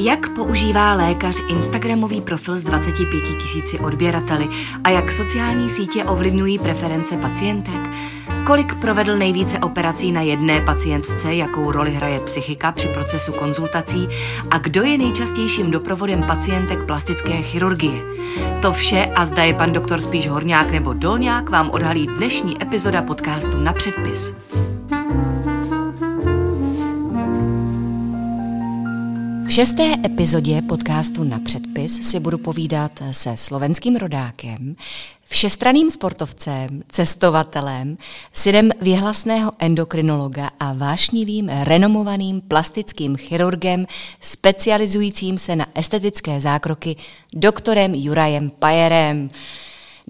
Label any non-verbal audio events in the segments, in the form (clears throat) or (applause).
Jak používá lékař Instagramový profil s 25 tisíci odběrateli a jak sociální sítě ovlivňují preference pacientek? Kolik provedl nejvíce operací na jedné pacientce, jakou roli hraje psychika při procesu konzultací a kdo je nejčastějším doprovodem pacientek plastické chirurgie? To vše a zda je pan doktor spíš horňák nebo dolňák vám odhalí dnešní epizoda podcastu na předpis. Šesté epizodě podcastu na předpis si budu povídat se slovenským rodákem, všestraným sportovcem, cestovatelem, synem věhlasného endokrinologa a vášnivým renomovaným plastickým chirurgem specializujícím se na estetické zákroky doktorem Jurajem Pajerem.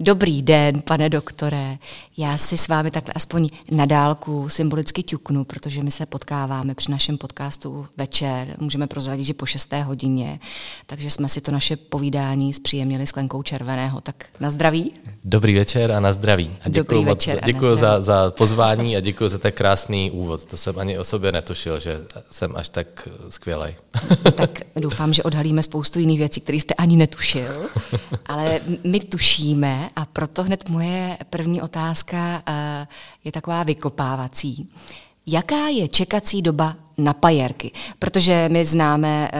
Dobrý den, pane doktore. Já si s vámi takhle aspoň na dálku symbolicky ťuknu, protože my se potkáváme při našem podcastu večer. Můžeme prozradit, že po šesté hodině. Takže jsme si to naše povídání zpříjemnili s klenkou červeného. Tak na zdraví. Dobrý večer a na zdraví. A děkuji moc, děkuji za, za pozvání a děkuji za tak krásný úvod. To jsem ani o sobě netušil, že jsem až tak skvělý. (laughs) tak doufám, že odhalíme spoustu jiných věcí, které jste ani netušil. Ale my tušíme a proto hned moje první otázka eh, je taková vykopávací. Jaká je čekací doba na pajerky? Protože my známe e,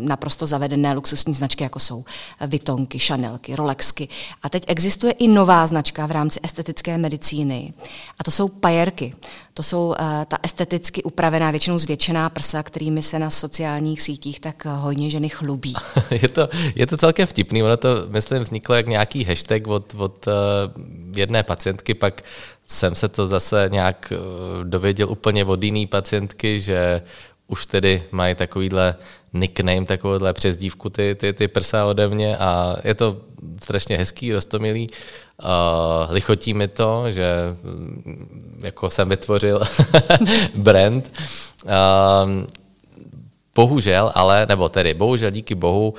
naprosto zavedené luxusní značky, jako jsou Vitonky, Chanelky, Rolexky. A teď existuje i nová značka v rámci estetické medicíny. A to jsou pajerky. To jsou e, ta esteticky upravená, většinou zvětšená prsa, kterými se na sociálních sítích tak hodně ženy chlubí. (laughs) je, to, je to celkem vtipný. Ono to, myslím, vzniklo jak nějaký hashtag od, od jedné pacientky, pak jsem se to zase nějak eh, dověděl úplně od jiný pacientky, že už tedy mají takovýhle nickname, takovouhle přezdívku ty, ty, ty prsa ode mě a je to strašně hezký, rostomilý. Uh, lichotí mi to, že mm, jako jsem vytvořil (laughs) brand. Uh, bohužel, ale, nebo tedy bohužel díky bohu, uh,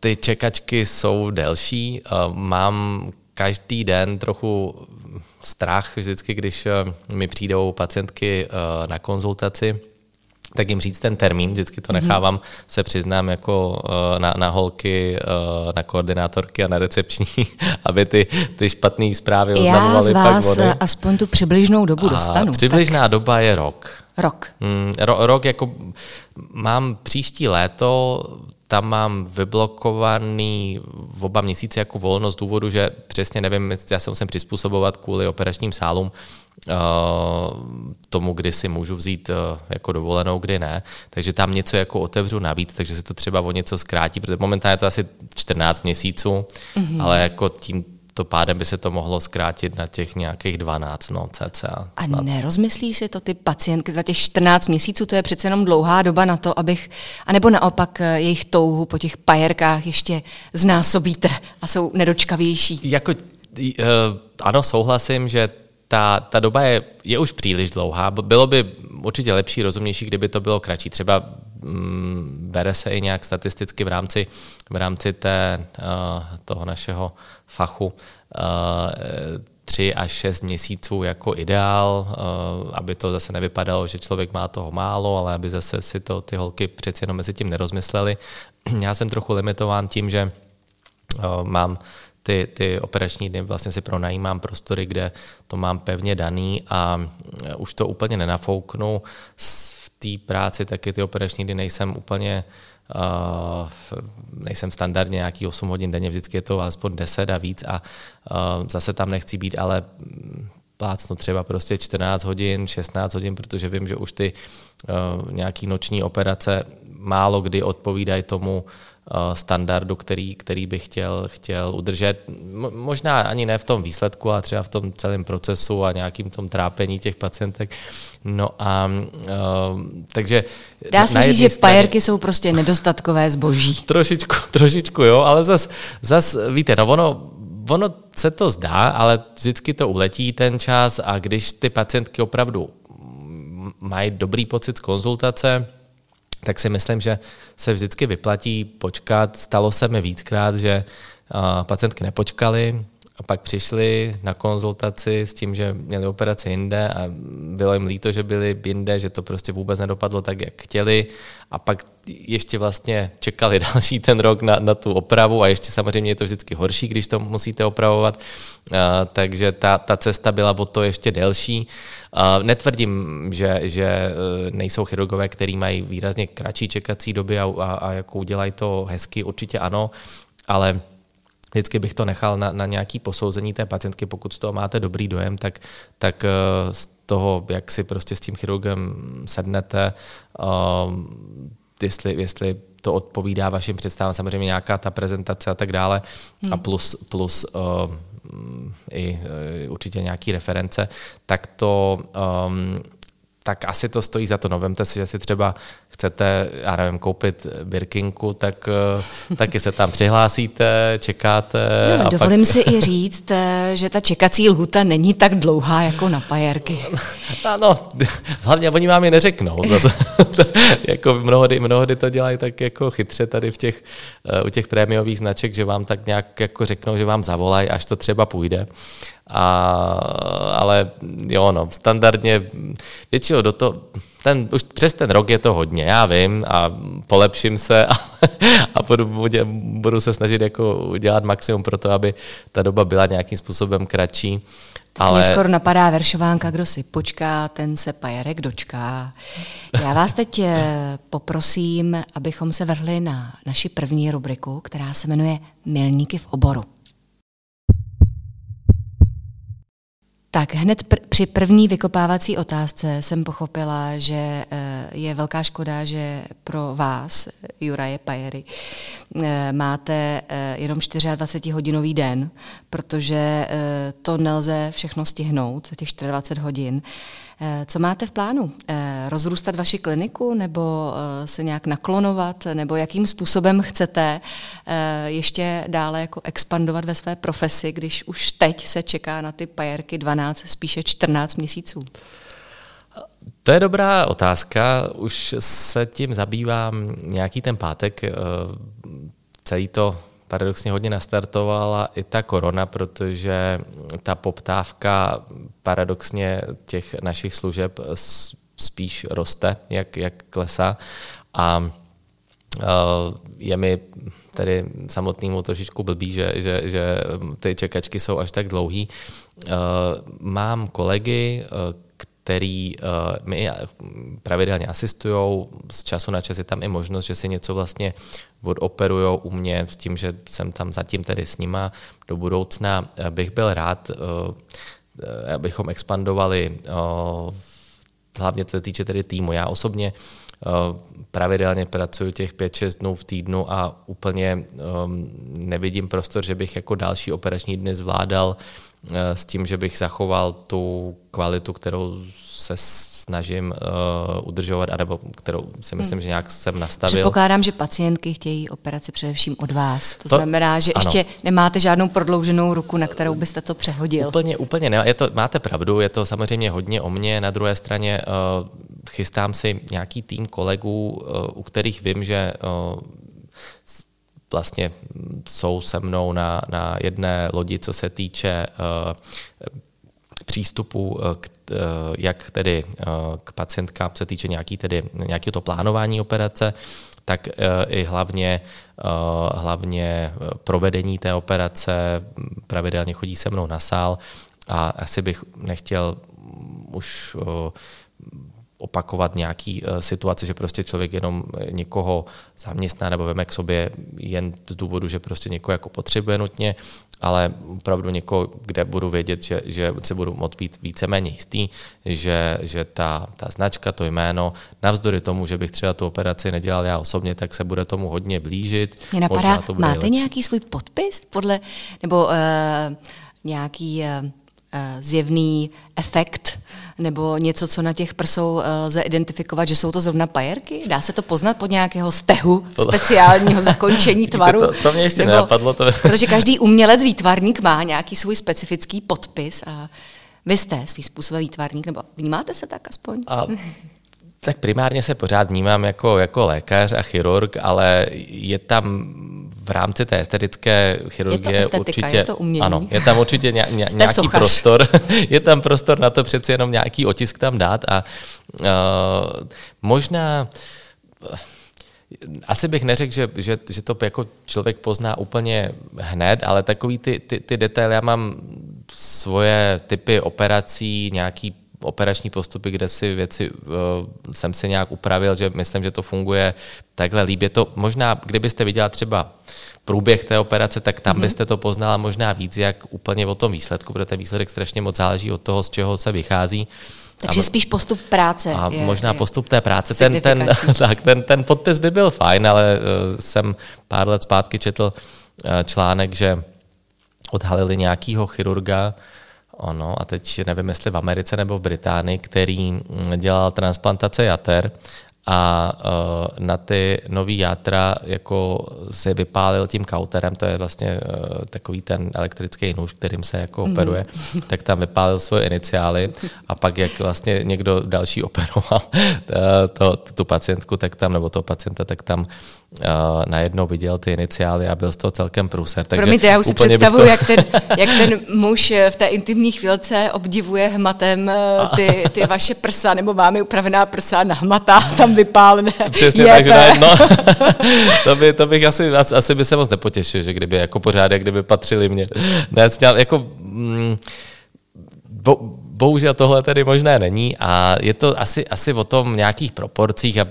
ty čekačky jsou delší. Uh, mám každý den trochu strach vždycky, když eh, mi přijdou pacientky eh, na konzultaci, tak jim říct ten termín, vždycky to mhm. nechávám, se přiznám jako eh, na, na holky, na koordinátorky a na recepční, (laughs) aby ty, ty špatné zprávy oznamovaly Já z vás pak aspoň tu přibližnou dobu a dostanu. Přibližná tak. doba je rok. Rok. Mm, ro, rok jako mám příští léto tam mám vyblokovaný v oba měsíce jako volno z důvodu, že přesně nevím, já se musím přizpůsobovat kvůli operačním sálům uh, tomu, kdy si můžu vzít uh, jako dovolenou, kdy ne. Takže tam něco jako otevřu navíc, takže se to třeba o něco zkrátí, protože momentálně je to asi 14 měsíců, mm-hmm. ale jako tím to pádem by se to mohlo zkrátit na těch nějakých 12, no cca. A nerozmyslí si to ty pacientky za těch 14 měsíců, to je přece jenom dlouhá doba na to, abych, anebo naopak eh, jejich touhu po těch pajerkách ještě znásobíte a jsou nedočkavější? Jako, uh, ano, souhlasím, že ta, ta doba je, je už příliš dlouhá. Bylo by určitě lepší, rozumnější, kdyby to bylo kratší. Třeba bere se i nějak statisticky v rámci, v rámci té, uh, toho našeho fachu uh, tři až šest měsíců jako ideál, uh, aby to zase nevypadalo, že člověk má toho málo, ale aby zase si to ty holky přeci jenom mezi tím nerozmysleli. (clears throat) Já jsem trochu limitován tím, že mám ty, ty operační dny vlastně si pronajímám prostory, kde to mám pevně daný a už to úplně nenafouknu. Té práci taky ty operační dny nejsem úplně Uh, nejsem standardně nějaký 8 hodin denně, vždycky je to aspoň 10 a víc a uh, zase tam nechci být, ale plácnu třeba prostě 14 hodin, 16 hodin, protože vím, že už ty uh, nějaký noční operace málo kdy odpovídají tomu, Eh, standardu, který, který bych chtěl, chtěl udržet. Možná ani ne v tom výsledku, ale třeba v tom celém procesu a nějakým tom trápení těch pacientek. No a uh, takže... Dá se říct, že straně... pajerky jsou prostě nedostatkové zboží. (laughs) Trošičku, trošičku, jo, ale zas, zas víte, no ono, ono se to zdá, ale vždycky to uletí ten čas a když ty pacientky opravdu mají dobrý pocit z konzultace, tak si myslím, že se vždycky vyplatí počkat. Stalo se mi víckrát, že pacientky nepočkali a pak přišli na konzultaci s tím, že měli operaci jinde a bylo jim líto, že byli jinde, že to prostě vůbec nedopadlo tak, jak chtěli a pak ještě vlastně čekali (laughs) další ten rok na, na tu opravu a ještě samozřejmě je to vždycky horší, když to musíte opravovat, uh, takže ta, ta cesta byla o to ještě delší. Uh, netvrdím, že, že e, nejsou chirurgové, který mají výrazně kratší čekací doby a, a, a jako udělají to hezky, určitě ano, ale vždycky bych to nechal na, na nějaký posouzení té pacientky, pokud z toho máte dobrý dojem, tak, tak uh, z toho, jak si prostě s tím chirurgem sednete, uh, jestli, jestli to odpovídá vašim představám, samozřejmě nějaká ta prezentace a tak dále, hmm. a plus, plus uh, i uh, určitě nějaký reference, tak to um, tak asi to stojí za to. No, vemte si, že si třeba chcete, já nevím, koupit Birkinku, tak eh, taky se tam přihlásíte, čekáte. No, a dovolím pak... si i říct, eh, že ta čekací lhuta není tak dlouhá jako na pajerky. (laughs) No, hlavně oni vám je neřeknou. (laughs) (laughs) jako mnohdy, mnohdy to dělají tak jako chytře tady v těch, eh, u těch prémiových značek, že vám tak nějak jako řeknou, že vám zavolají, až to třeba půjde. A, ale jo, no, standardně většinou do toho, ten, už přes ten rok je to hodně, já vím a polepším se a, (laughs) a budu, budu se snažit jako udělat maximum pro to, aby ta doba byla nějakým způsobem kratší. Ale... Mě skoro napadá veršovánka, kdo si počká, ten se pajerek dočká. Já vás teď eh, poprosím, abychom se vrhli na naši první rubriku, která se jmenuje Milníky v oboru. Tak hned pr- při první vykopávací otázce jsem pochopila, že eh, je velká škoda, že pro vás, Juraje Pajery, eh, máte eh, jenom 24-hodinový den, protože to nelze všechno stihnout, těch 24 hodin. Co máte v plánu? Eh, rozrůstat vaši kliniku nebo eh, se nějak naklonovat? Nebo jakým způsobem chcete ještě dále jako expandovat ve své profesi, když už teď se čeká na ty pajerky 12, spíše 14 měsíců? To je dobrá otázka. Už se tím zabývám nějaký ten pátek. Celý to paradoxně hodně nastartovala i ta korona, protože ta poptávka paradoxně těch našich služeb spíš roste, jak, jak klesá. A e, je mi tedy samotnému trošičku blbý, že, že, že ty čekačky jsou až tak dlouhý. E, mám kolegy, e, který uh, mi pravidelně asistují. Z času na čas je tam i možnost, že si něco vlastně odoperují u mě s tím, že jsem tam zatím tedy s nima. Do budoucna bych byl rád, uh, abychom expandovali uh, hlavně to týče tedy týmu. Já osobně pravidelně pracuji těch 5-6 dnů v týdnu a úplně um, nevidím prostor, že bych jako další operační dny zvládal Eh, s tím, že bych zachoval tu kvalitu, kterou se snažím uh, udržovat, anebo kterou si myslím, hmm. že nějak jsem nastavil. Předpokládám, že pacientky chtějí operaci především od vás. To, to znamená, že ano. ještě nemáte žádnou prodlouženou ruku, na kterou byste to přehodil. Úplně, úplně ne. Je to, máte pravdu, je to samozřejmě hodně o mně. Na druhé straně uh, chystám si nějaký tým kolegů, uh, u kterých vím, že uh, vlastně jsou se mnou na, na jedné lodi, co se týče uh, přístupu eh, k, uh, jak tedy k pacientkám, co se týče nějaký tedy, nějakého to plánování operace, tak i hlavně, hlavně provedení té operace, pravidelně chodí se mnou na sál a asi bych nechtěl už opakovat nějaký uh, situace, že prostě člověk jenom eh, někoho zaměstná nebo veme k sobě jen z důvodu, že prostě někoho jako potřebuje nutně, ale opravdu někoho, kde budu vědět, že, že se budu moct být víceméně jistý, že, že ta, ta značka, to jméno, navzdory tomu, že bych třeba tu operaci nedělal já osobně, tak se bude tomu hodně blížit. Mě napadá, to máte lepší. nějaký svůj podpis podle, nebo uh, nějaký uh, zjevný efekt nebo něco, co na těch prsou eh, lze identifikovat, že jsou to zrovna pajerky? Dá se to poznat pod nějakého stehu (laughs) speciálního (laughs) zakončení tvaru? To, to mě ještě nebo, nenapadlo. To... (laughs) protože každý umělec, výtvarník má nějaký svůj specifický podpis a vy jste svý způsobem výtvarník, nebo vnímáte se tak aspoň? A, tak primárně se pořád vnímám jako, jako lékař a chirurg, ale je tam v rámci té estetické chirurgie je to estetika, určitě... Je to umění. Ano, je tam určitě ně, ně, nějaký sochař. prostor. (laughs) je tam prostor na to přeci jenom nějaký otisk tam dát a uh, možná asi bych neřekl, že, že, že to jako člověk pozná úplně hned, ale takový ty, ty, ty detaily, já mám svoje typy operací, nějaký operační postupy, kde si věci uh, jsem si nějak upravil, že myslím, že to funguje takhle líbě. To možná, kdybyste viděla třeba průběh té operace, tak tam mm-hmm. byste to poznala možná víc, jak úplně o tom výsledku, protože ten výsledek strašně moc záleží od toho, z čeho se vychází. Takže a, spíš postup práce. A je, možná je postup té práce. Ten, ten, (laughs) tak, ten, ten podpis by byl fajn, ale uh, jsem pár let zpátky četl uh, článek, že odhalili nějakého chirurga, ono, a teď nevím, jestli v Americe nebo v Británii, který mm, dělal transplantace jater a uh, na ty nový játra jako se vypálil tím kauterem, to je vlastně uh, takový ten elektrický nůž, kterým se jako mm. operuje, tak tam vypálil svoje iniciály a pak jak vlastně někdo další operoval uh, (laughs) to, tu pacientku, tak tam, nebo toho pacienta, tak tam uh, najednou viděl ty iniciály a byl z toho celkem průser. Takže Promiňte, já už si představuju, to... jak, ten, (laughs) jak ten muž v té intimní chvilce obdivuje hmatem ty, ty vaše prsa, nebo máme upravená prsa, nahmatá tam vypálne. Přesně tak, že najedno. (laughs) to, by, to bych asi, asi, asi by se moc nepotěšil, že kdyby jako pořádek, kdyby patřili mě. Ne, jako, mm, bo, bohužel tohle tedy možné není a je to asi, asi o tom nějakých proporcích a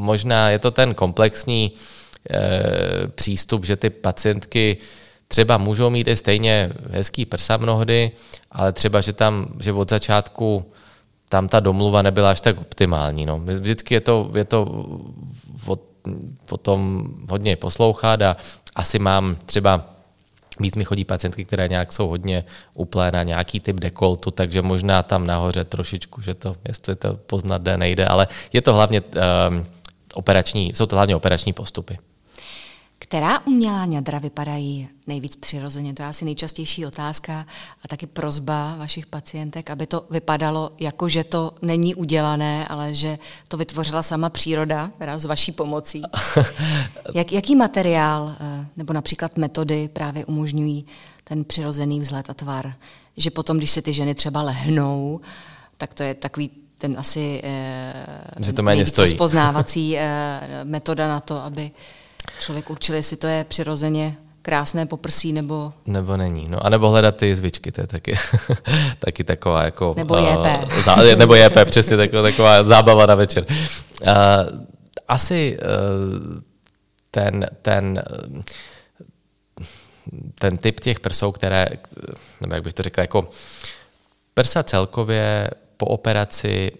možná je to ten komplexní e, přístup, že ty pacientky třeba můžou mít i stejně hezký prsa mnohdy, ale třeba, že tam, že od začátku tam ta domluva nebyla až tak optimální. No. Vždycky je to, je to o, o tom hodně poslouchat a asi mám třeba Víc mi chodí pacientky, které nějak jsou hodně uplé na nějaký typ dekoltu, takže možná tam nahoře trošičku, že to, jestli to poznat jde, nejde, ale je to hlavně um, operační, jsou to hlavně operační postupy. Která umělá ňadra vypadají nejvíc přirozeně? To je asi nejčastější otázka a taky prozba vašich pacientek, aby to vypadalo jako, že to není udělané, ale že to vytvořila sama příroda, teda s vaší pomocí. (laughs) Jak, jaký materiál eh, nebo například metody právě umožňují ten přirozený vzhled a tvar? Že potom, když se ty ženy třeba lehnou, tak to je takový ten asi eh, že to méně stojí. poznávací eh, metoda na to, aby člověk určil, jestli to je přirozeně krásné poprsí nebo... Nebo není. No a nebo hledat ty zvyčky, to je taky, (laughs) taky taková jako... Nebo JP. Uh, zá, nebo JP, přesně taková, taková zábava na večer. Uh, asi uh, ten, ten, ten typ těch prsou, které, nebo jak bych to řekl, jako prsa celkově po operaci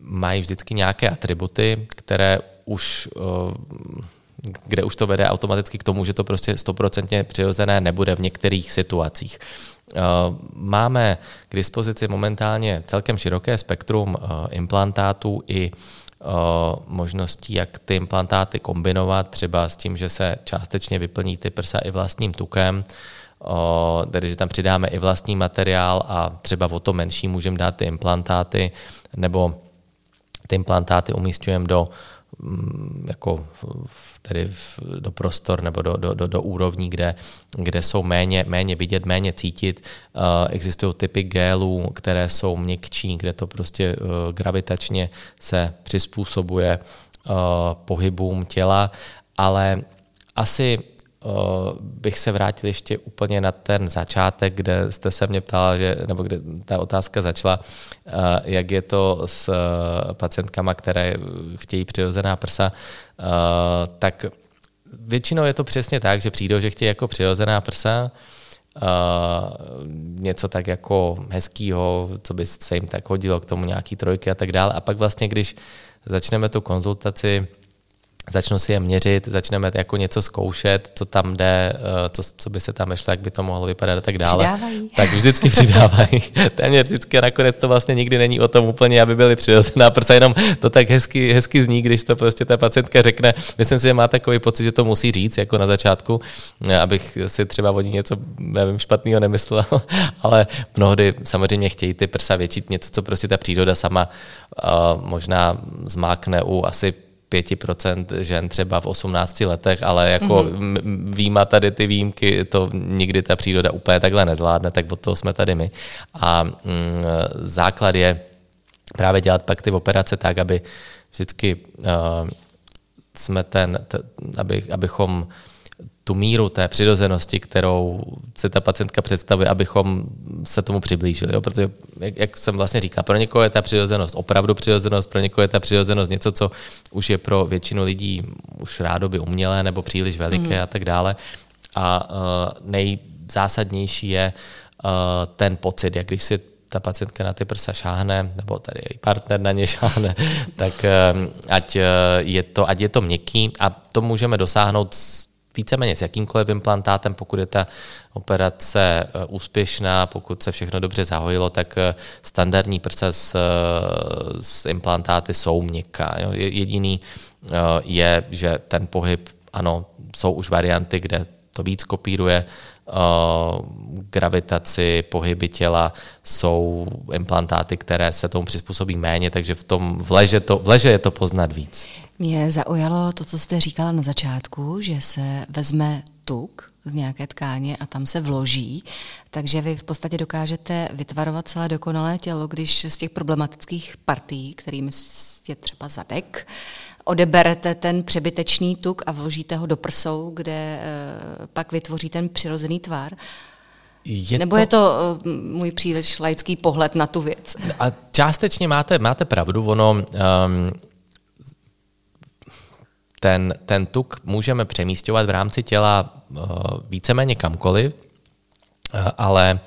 mají vždycky nějaké atributy, které už uh, kde už to vede automaticky k tomu, že to prostě stoprocentně přirozené nebude v některých situacích. Eh, máme k dispozici momentálně celkem široké spektrum eh, implantátů i eh, možností, jak ty implantáty kombinovat, třeba s tím, že se částečně vyplní ty prsa i vlastním tukem, tedy že tam přidáme i vlastní materiál a třeba o to menší můžeme dát ty implantáty, nebo ty implantáty umístujeme do mm, jako tedy do prostor nebo do, do, do, do úrovní, kde, kde jsou méně, méně vidět, méně cítit. Existují typy gélů, které jsou měkčí, kde to prostě gravitačně se přizpůsobuje pohybům těla, ale asi bych se vrátil ještě úplně na ten začátek, kde jste se mě ptala, že, nebo kde ta otázka začala, jak je to s pacientkama, které chtějí přirozená prsa, tak většinou je to přesně tak, že přijdou, že chtějí jako přirozená prsa, něco tak jako hezkýho, co by se jim tak hodilo k tomu nějaký trojky a tak dále. A pak vlastně, když začneme tu konzultaci začnu si je měřit, začneme jako něco zkoušet, co tam jde, eh, co, co by se tamešlo, jak by to mohlo vypadat a tak dále. Přidávají. Tak vždycky přidávají. (laughs) Téměř vždycky nakonec to vlastně nikdy není o tom úplně, aby byly přirozená prsa, jenom to tak hezky, hezky zní, když to prostě ta pacientka řekne. Myslím si, že má takový pocit, že to musí říct jako na začátku, eh, abych si třeba o ní něco, nevím, špatného nemyslel, (laughs) ale mnohdy samozřejmě chtějí ty prsa většit něco, co prostě ta příroda sama uh, možná zmákne u asi 5% žen třeba v 18 letech, ale jako mm-hmm. výjima tady ty výjimky, to nikdy ta příroda úplně takhle nezvládne, tak od toho jsme tady my. A mm, základ je právě dělat pak ty operace tak, aby vždycky uh, jsme ten, t, aby, abychom tu míru té přirozenosti, kterou se ta pacientka představuje, abychom se tomu přiblížili. Jo? Protože, jak, jak jsem vlastně říkal, pro někoho je ta přirozenost opravdu přirozenost, pro někoho je ta přirozenost něco, co už je pro většinu lidí už rádoby umělé nebo příliš veliké mm. a tak dále. A uh, nejzásadnější je uh, ten pocit, jak když si ta pacientka na ty prsa šáhne, nebo tady její partner na ně šáhne, (laughs) tak uh, ať, je to, ať je to měkký a to můžeme dosáhnout víceméně s jakýmkoliv implantátem, pokud je ta operace eh, úspěšná, pokud se všechno dobře zahojilo, tak eh, standardní prsa s, eh, s implantáty jsou měkká. Jediný je, že ten pohyb, ano, jsou už varianty, kde to víc kopíruje gravitaci, pohyby těla, jsou implantáty, které se tomu přizpůsobí méně, takže v tom v leže, to, v leže je to poznat víc. Mě zaujalo to, co jste říkala na začátku, že se vezme tuk z nějaké tkáně a tam se vloží, takže vy v podstatě dokážete vytvarovat celé dokonalé tělo, když z těch problematických partí, kterými je třeba zadek, odeberete ten přebytečný tuk a vložíte ho do prsou, kde e, pak vytvoří ten přirozený tvar. Je Nebo to... je to uh, můj příliš laický pohled na tu věc? A částečně máte, máte pravdu, ono um, ten, ten tuk můžeme přemístěvat v rámci těla uh, víceméně kamkoliv, uh, ale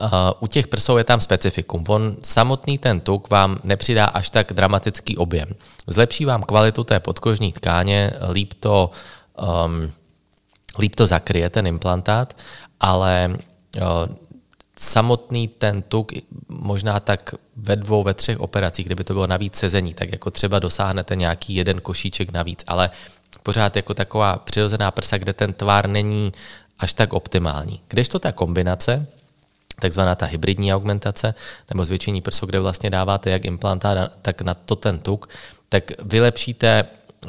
uh, u těch prsou je tam specifikum. On samotný ten tuk vám nepřidá až tak dramatický objem. Zlepší vám kvalitu té podkožní tkáně, líp to, um, líp to zakryje ten implantát, ale samotný ten tuk možná tak ve dvou, ve třech operacích, kdyby to bylo navíc sezení, tak jako třeba dosáhnete nějaký jeden košíček navíc, ale pořád jako taková přirozená prsa, kde ten tvar není až tak optimální. Kdežto ta kombinace, takzvaná ta hybridní augmentace, nebo zvětšení prsu, kde vlastně dáváte jak implantát, tak na to ten tuk, tak vylepšíte eh,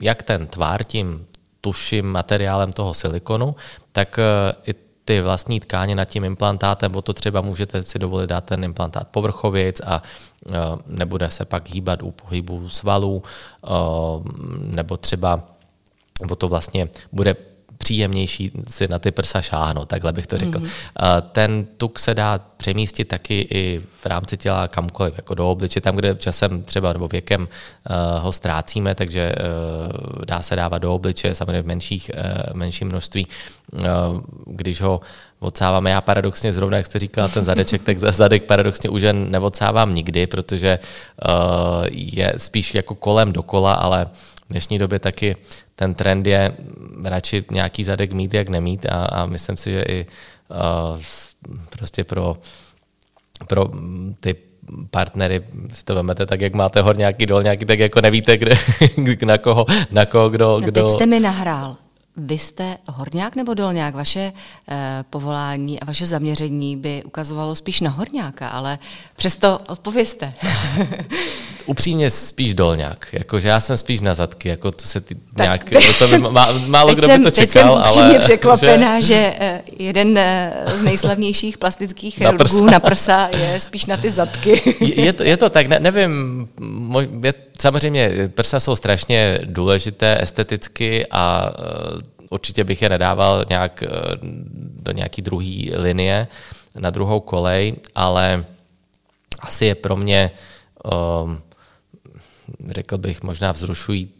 jak ten tvar tím tuším materiálem toho silikonu, tak eh, i ty vlastní tkáně nad tím implantátem, bo to třeba můžete si dovolit dát ten implantát povrchověc a uh, nebude se pak hýbat u pohybu svalů, uh, nebo třeba nebo to vlastně bude příjemnější si na ty prsa šáhnout, takhle bych to řekl. Mm-hmm. Ten tuk se dá přemístit taky i v rámci těla kamkoliv, jako do obliče, tam, kde časem třeba nebo věkem uh, ho ztrácíme, takže uh, dá se dávat do obliče, samozřejmě v menších, uh, menším množství. Uh, když ho odsáváme, já paradoxně zrovna, jak jste říkala, ten zadeček, tak za zadek paradoxně už neodsávám nikdy, protože uh, je spíš jako kolem dokola, ale v dnešní době taky ten trend je radši nějaký zadek mít, jak nemít a, a myslím si, že i uh, prostě pro, pro ty partnery si to vemete tak, jak máte horňáky, dolňáky, tak jako nevíte, kde, (laughs) na koho, na koho kdo, no, kdo... Teď jste mi nahrál. Vy jste horňák nebo dolňák? Vaše eh, povolání a vaše zaměření by ukazovalo spíš na horňáka, ale přesto odpověste. (laughs) upřímně spíš dolňák. Jakože já jsem spíš na zadky, jako to se ty tak nějak, te, to by, má, (laughs) málo kdo jsem, by to čekal, teď jsem ale... překvapená, že, že eh, jeden eh, z nejslavnějších plastických chirurgů na, na prsa je spíš na ty zadky. (laughs) je, je, to, je to tak, ne, nevím, je, samozřejmě prsa jsou strašně důležité esteticky a uh, určitě bych je nedával nějak do nějaký druhé linie, na druhou kolej, ale asi je pro mě um, řekl bych, možná vzrušující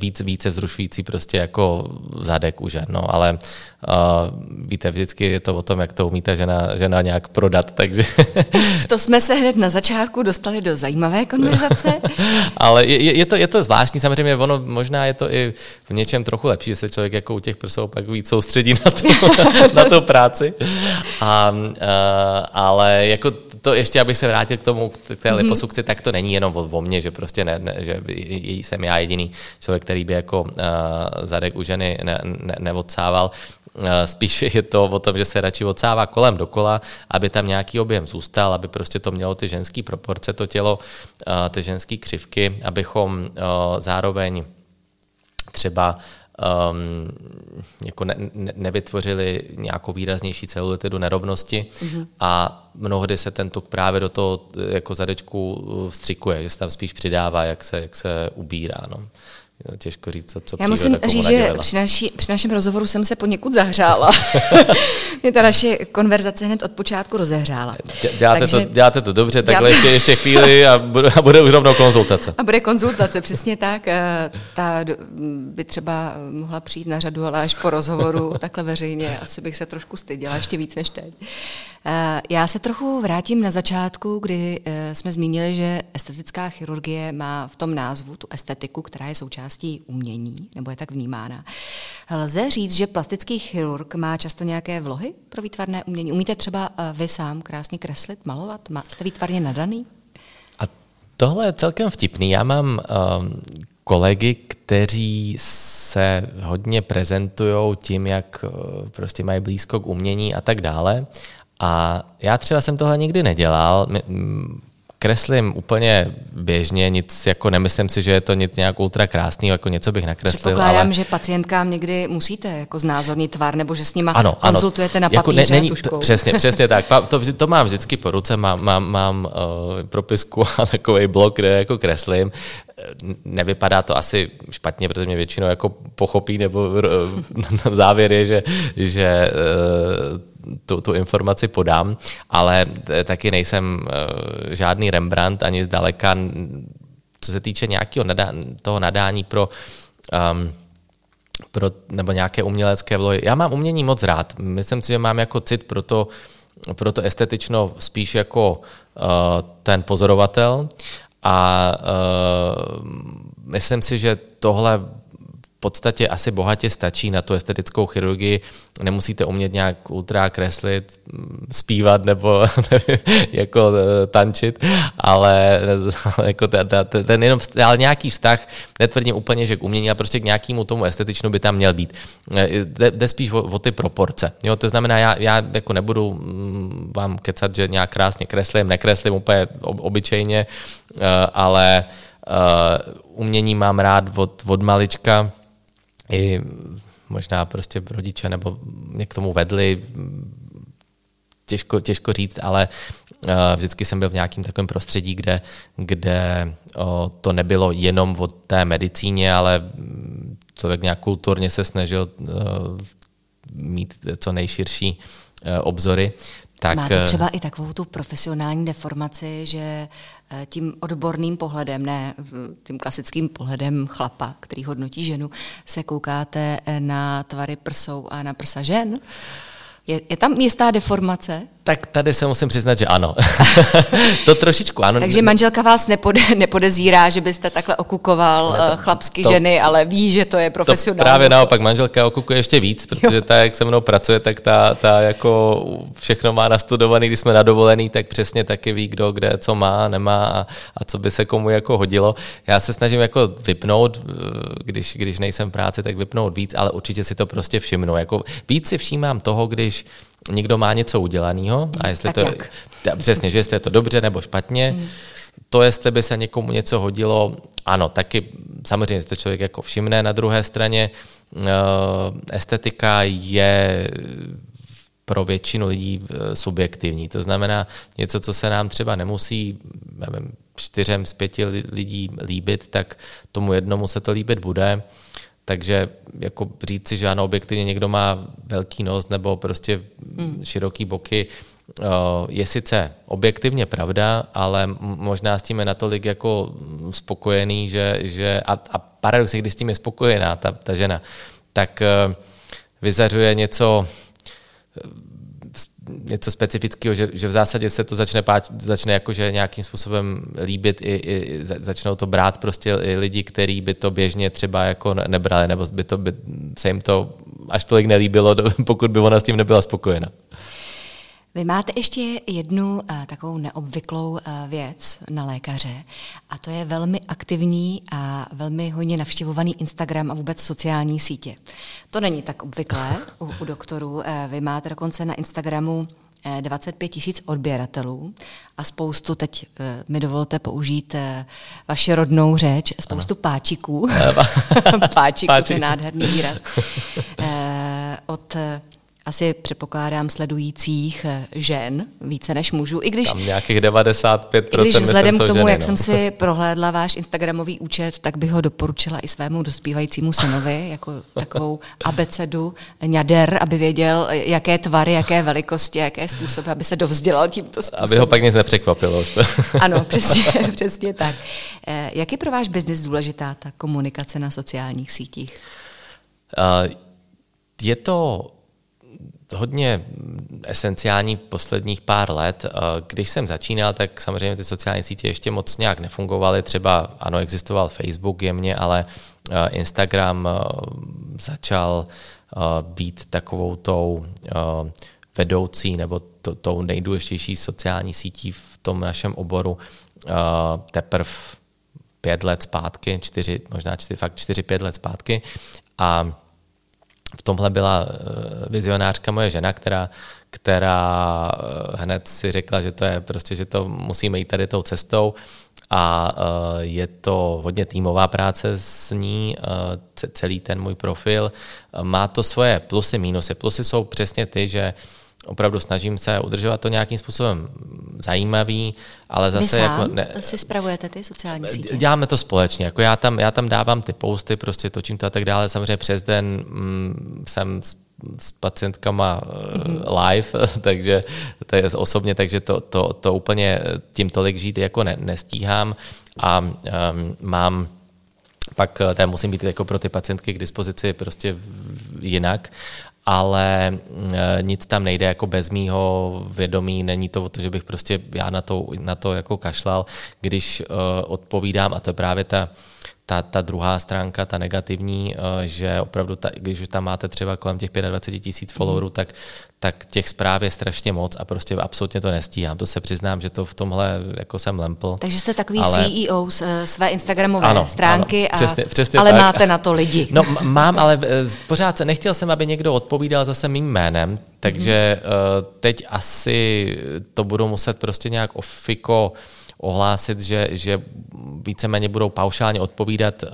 více, více vzrušující prostě jako zadek už, no, ale uh, víte, vždycky je to o tom, jak to umíte žena, žena nějak prodat, takže... to jsme se hned na začátku dostali do zajímavé konverzace. (laughs) ale je, je, to, je to zvláštní, samozřejmě ono možná je to i v něčem trochu lepší, že se člověk jako u těch prsou pak víc soustředí na tu, (laughs) na tu práci, a, uh, ale jako to ještě, abych se vrátil k tomu, k té mm-hmm. liposukci, tak to není jenom o, o mně, že prostě ne, ne, že jsem já jediný člověk, který by jako uh, zadek u ženy ne, ne, neodsával. spíš (laughs) je to o tom, že se radši odsává kolem dokola, aby tam nějaký objem zůstal, aby prostě to mělo ty ženské proporce, to tělo, ty ženské křivky, abychom zároveň třeba um, jako ne, ne, nevytvořili nějakou výraznější celulitidu nerovnosti mm-hmm. a mnohdy se ten tuk právě do toho jako zadečku vstřikuje, že se tam spíš přidává, jak se, jak se ubírá. No. Těžko říct, co, co Já musím říct, že při, naši, při našem rozhovoru jsem se poněkud zahřála. (laughs) Mě ta naše konverzace hned od počátku rozehřála. Děláte, Takže, to, děláte to dobře, takhle ještě, ještě chvíli a bude, a bude už rovnou konzultace. A bude konzultace, přesně tak. Eh, ta by třeba mohla přijít na řadu, ale až po rozhovoru (laughs) takhle veřejně asi bych se trošku styděla, ještě víc než teď. Eh, já se trochu vrátím na začátku, kdy eh, jsme zmínili, že estetická chirurgie má v tom názvu tu estetiku, která je součástí umění, nebo je tak vnímána. Lze říct, že plastický chirurg má často nějaké vlohy pro výtvarné umění? Umíte třeba eh, vy sám krásně kreslit, malovat? Jste výtvarně nadaný? A tohle je celkem vtipný. Já mám um, kolegy, kteří se hodně prezentují tím, jak prostě mají blízko k umění a tak dále. A já třeba jsem tohle nikdy nedělal. Kreslím úplně běžně, nic jako nemyslím si, že je to nic nějak ultra krásný, jako něco bych nakreslil. Ale... že pacientkám někdy musíte jako znázornit tvar, nebo že s nima ano, konzultujete ano. na papíře jako ne, není, to, Přesně, přesně tak. To, to mám vždycky po ruce, mám, mám, mám uh, propisku (laughs) a takový blok, kde jako kreslím nevypadá to asi špatně, protože mě většinou jako pochopí, nebo (laughs) závěr je, že, že eh, tu, tu informaci podám, ale taky nejsem eh, žádný Rembrandt ani zdaleka, co se týče nějakého nadá, toho nadání pro um, pro, nebo nějaké umělecké vlohy. Já mám umění moc rád. Myslím si, že mám jako cit pro to, pro to estetično spíš jako uh, ten pozorovatel a uh, myslím si, že tohle podstatě asi bohatě stačí na tu estetickou chirurgii. Nemusíte umět nějak ultra kreslit, zpívat nebo (laughs) jako eh, tančit, ale, (laughs) jako ten, ten jenom, ale nějaký vztah, netvrdím úplně, že k umění, ale prostě k nějakému tomu estetičnu by tam měl být. Eh, jde, jde spíš o, o, ty proporce. Jo, to znamená, já, já jako nebudu mm, vám kecat, že nějak krásně kreslím, nekreslím úplně obyčejně, eh, ale umění mám rád od, od malička, i možná prostě rodiče nebo mě k tomu vedli, těžko, těžko říct, ale uh, vždycky jsem byl v nějakém takovém prostředí, kde, kde uh, to nebylo jenom o té medicíně, ale člověk nějak kulturně se snažil uh, mít co nejširší obzory. Tak, Máte třeba i takovou tu profesionální deformaci, že Eh, tím odborným pohledem, ne tím klasickým pohledem chlapa, který hodnotí ženu, se koukáte eh, na tvary prsou a na prsa žen? Je, je tam jistá deformace? Tak tady se musím přiznat, že ano. (laughs) to trošičku ano. Takže manželka vás nepode, nepodezírá, že byste takhle okukoval ne, to, chlapsky to, ženy, ale ví, že to je profesionální. To právě naopak, manželka okukuje ještě víc, protože jo. ta, jak se mnou pracuje, tak ta, ta jako všechno má nastudovaný, když jsme na dovolený, tak přesně taky ví, kdo kde co má, nemá a, a co by se komu jako hodilo. Já se snažím jako vypnout, když, když nejsem v práci, tak vypnout víc, ale určitě si to prostě všimnu. Jako víc si všímám toho, když někdo má něco udělaného a jestli tak to jak? je, přesně, že jestli je to dobře nebo špatně, hmm. to, jestli by se někomu něco hodilo, ano, taky samozřejmě to člověk jako všimne. Na druhé straně uh, estetika je pro většinu lidí eh, subjektivní. To znamená něco, co se nám třeba nemusí nevím, čtyřem z pěti lidí líbit, tak tomu jednomu se to líbit bude. Takže jako říct si, že ano, objektivně někdo má velký nos nebo prostě hmm. široký boky, eh, je sice objektivně pravda, ale možná s tím je natolik jako spokojený, že, že a, a paradox, když s tím je spokojená ta, ta žena, tak eh, vyzařuje něco něco specifického, že, že v zásadě se to začne, páč, začne jakože nějakým způsobem líbit i, i začnou to brát prostě i lidi, kteří by to běžně třeba jako nebrali, nebo by to by se jim to až tolik nelíbilo, (laughs) pokud by ona s tím nebyla spokojena. Vy máte ještě jednu uh, takovou neobvyklou uh, věc na lékaře a to je velmi aktivní a velmi hodně navštěvovaný Instagram a vůbec sociální sítě. To není tak obvyklé u, u doktorů. Uh, vy máte dokonce na Instagramu 25 tisíc odběratelů a spoustu, teď mi dovolte použít vaši rodnou řeč, spoustu ano. páčiků. (laughs) páčiků, Páčik. to je nádherný výraz. Od asi předpokládám sledujících eh, žen více než mužů, i když... Tam nějakých 95% I když vzhledem k tomu, ženy, jak no. jsem si prohlédla váš Instagramový účet, tak bych ho doporučila i svému dospívajícímu synovi, jako takovou abecedu ňader, aby věděl, jaké tvary, jaké velikosti, jaké způsoby, aby se dovzdělal tímto způsobem. Aby ho pak nic nepřekvapilo. (laughs) ano, přesně, (laughs) přesně tak. Eh, jak je pro váš biznis důležitá ta komunikace na sociálních sítích? Uh, je to hodně esenciální posledních pár let. Když jsem začínal, tak samozřejmě ty sociální sítě ještě moc nějak nefungovaly. Třeba ano, existoval Facebook jemně, ale Instagram začal být takovou tou vedoucí nebo to, tou nejdůležitější sociální sítí v tom našem oboru teprve pět let zpátky, čtyři, možná čtyři, fakt čtyři, pět let zpátky. A v tomhle byla eh, vizionářka moje žena, která, která eh, hned si řekla, že to je prostě, že to musíme jít tady tou cestou a eh, je to hodně týmová práce s ní, celý ten můj profil. Má to svoje plusy, mínusy. Plusy jsou přesně ty, že opravdu snažím se udržovat to nějakým způsobem zajímavý, ale zase Vy sám jako... Ne, si spravujete ty sociální sítě? Děláme to společně, jako já tam, já tam dávám ty posty, prostě točím to a tak dále, samozřejmě přes den mm, jsem s, s pacientkama mm-hmm. live, (laughs) takže to je osobně, takže to, to, to úplně tím tolik žít jako ne, nestíhám a um, mám pak eh, tam musím být jako pro ty pacientky k dispozici prostě jinak ale e, nic tam nejde jako bez mýho vědomí, není to o to, že bych prostě já na to, na to jako kašlal, když uh, odpovídám a to je právě ta, ta, ta druhá stránka, ta negativní, uh, že opravdu, ta, když už tam máte třeba kolem těch 25 tisíc followerů, tak, tak těch zpráv je strašně moc a prostě absolutně to nestíhám. To se přiznám, že to v tomhle jako jsem lempl. Takže jste takový ale... CEO z uh, své Instagramové ano, stránky, ano, přesně, přesně ale tak. máte na to lidi. No mám, ale pořád se nechtěl jsem, aby někdo odpovídal zase mým jménem, takže mm. uh, teď asi to budu muset prostě nějak ofiko ohlásit, že, že víceméně budou paušálně odpovídat uh,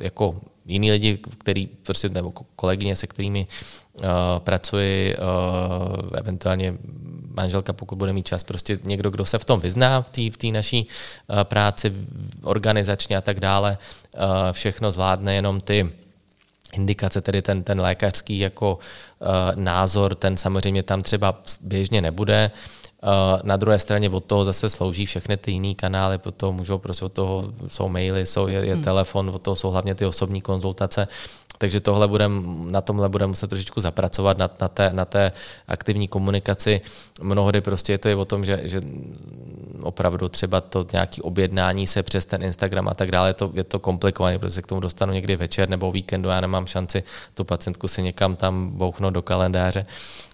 jako jiní lidi, který prostě, nebo kolegyně, se kterými uh, pracuji, uh, eventuálně manželka, pokud bude mít čas, prostě někdo, kdo se v tom vyzná, v té v naší uh, práci, organizačně a tak dále, uh, všechno zvládne, jenom ty indikace, tedy ten, ten lékařský jako uh, názor, ten samozřejmě tam třeba běžně nebude. Uh, na druhé straně od toho zase slouží všechny ty jiné kanály, od toho můžou prostě od toho jsou maily, jsou, je, je hmm. telefon, od toho jsou hlavně ty osobní konzultace. Takže tohle budem, na tomhle budeme muset trošičku zapracovat, na, na, té, na té aktivní komunikaci. Mnohdy prostě je to i o tom, že, že opravdu třeba to nějaké objednání se přes ten Instagram a tak dále, je to, je to komplikované, protože se k tomu dostanu někdy večer nebo víkendu, já nemám šanci tu pacientku si někam tam bouchnout do kalendáře.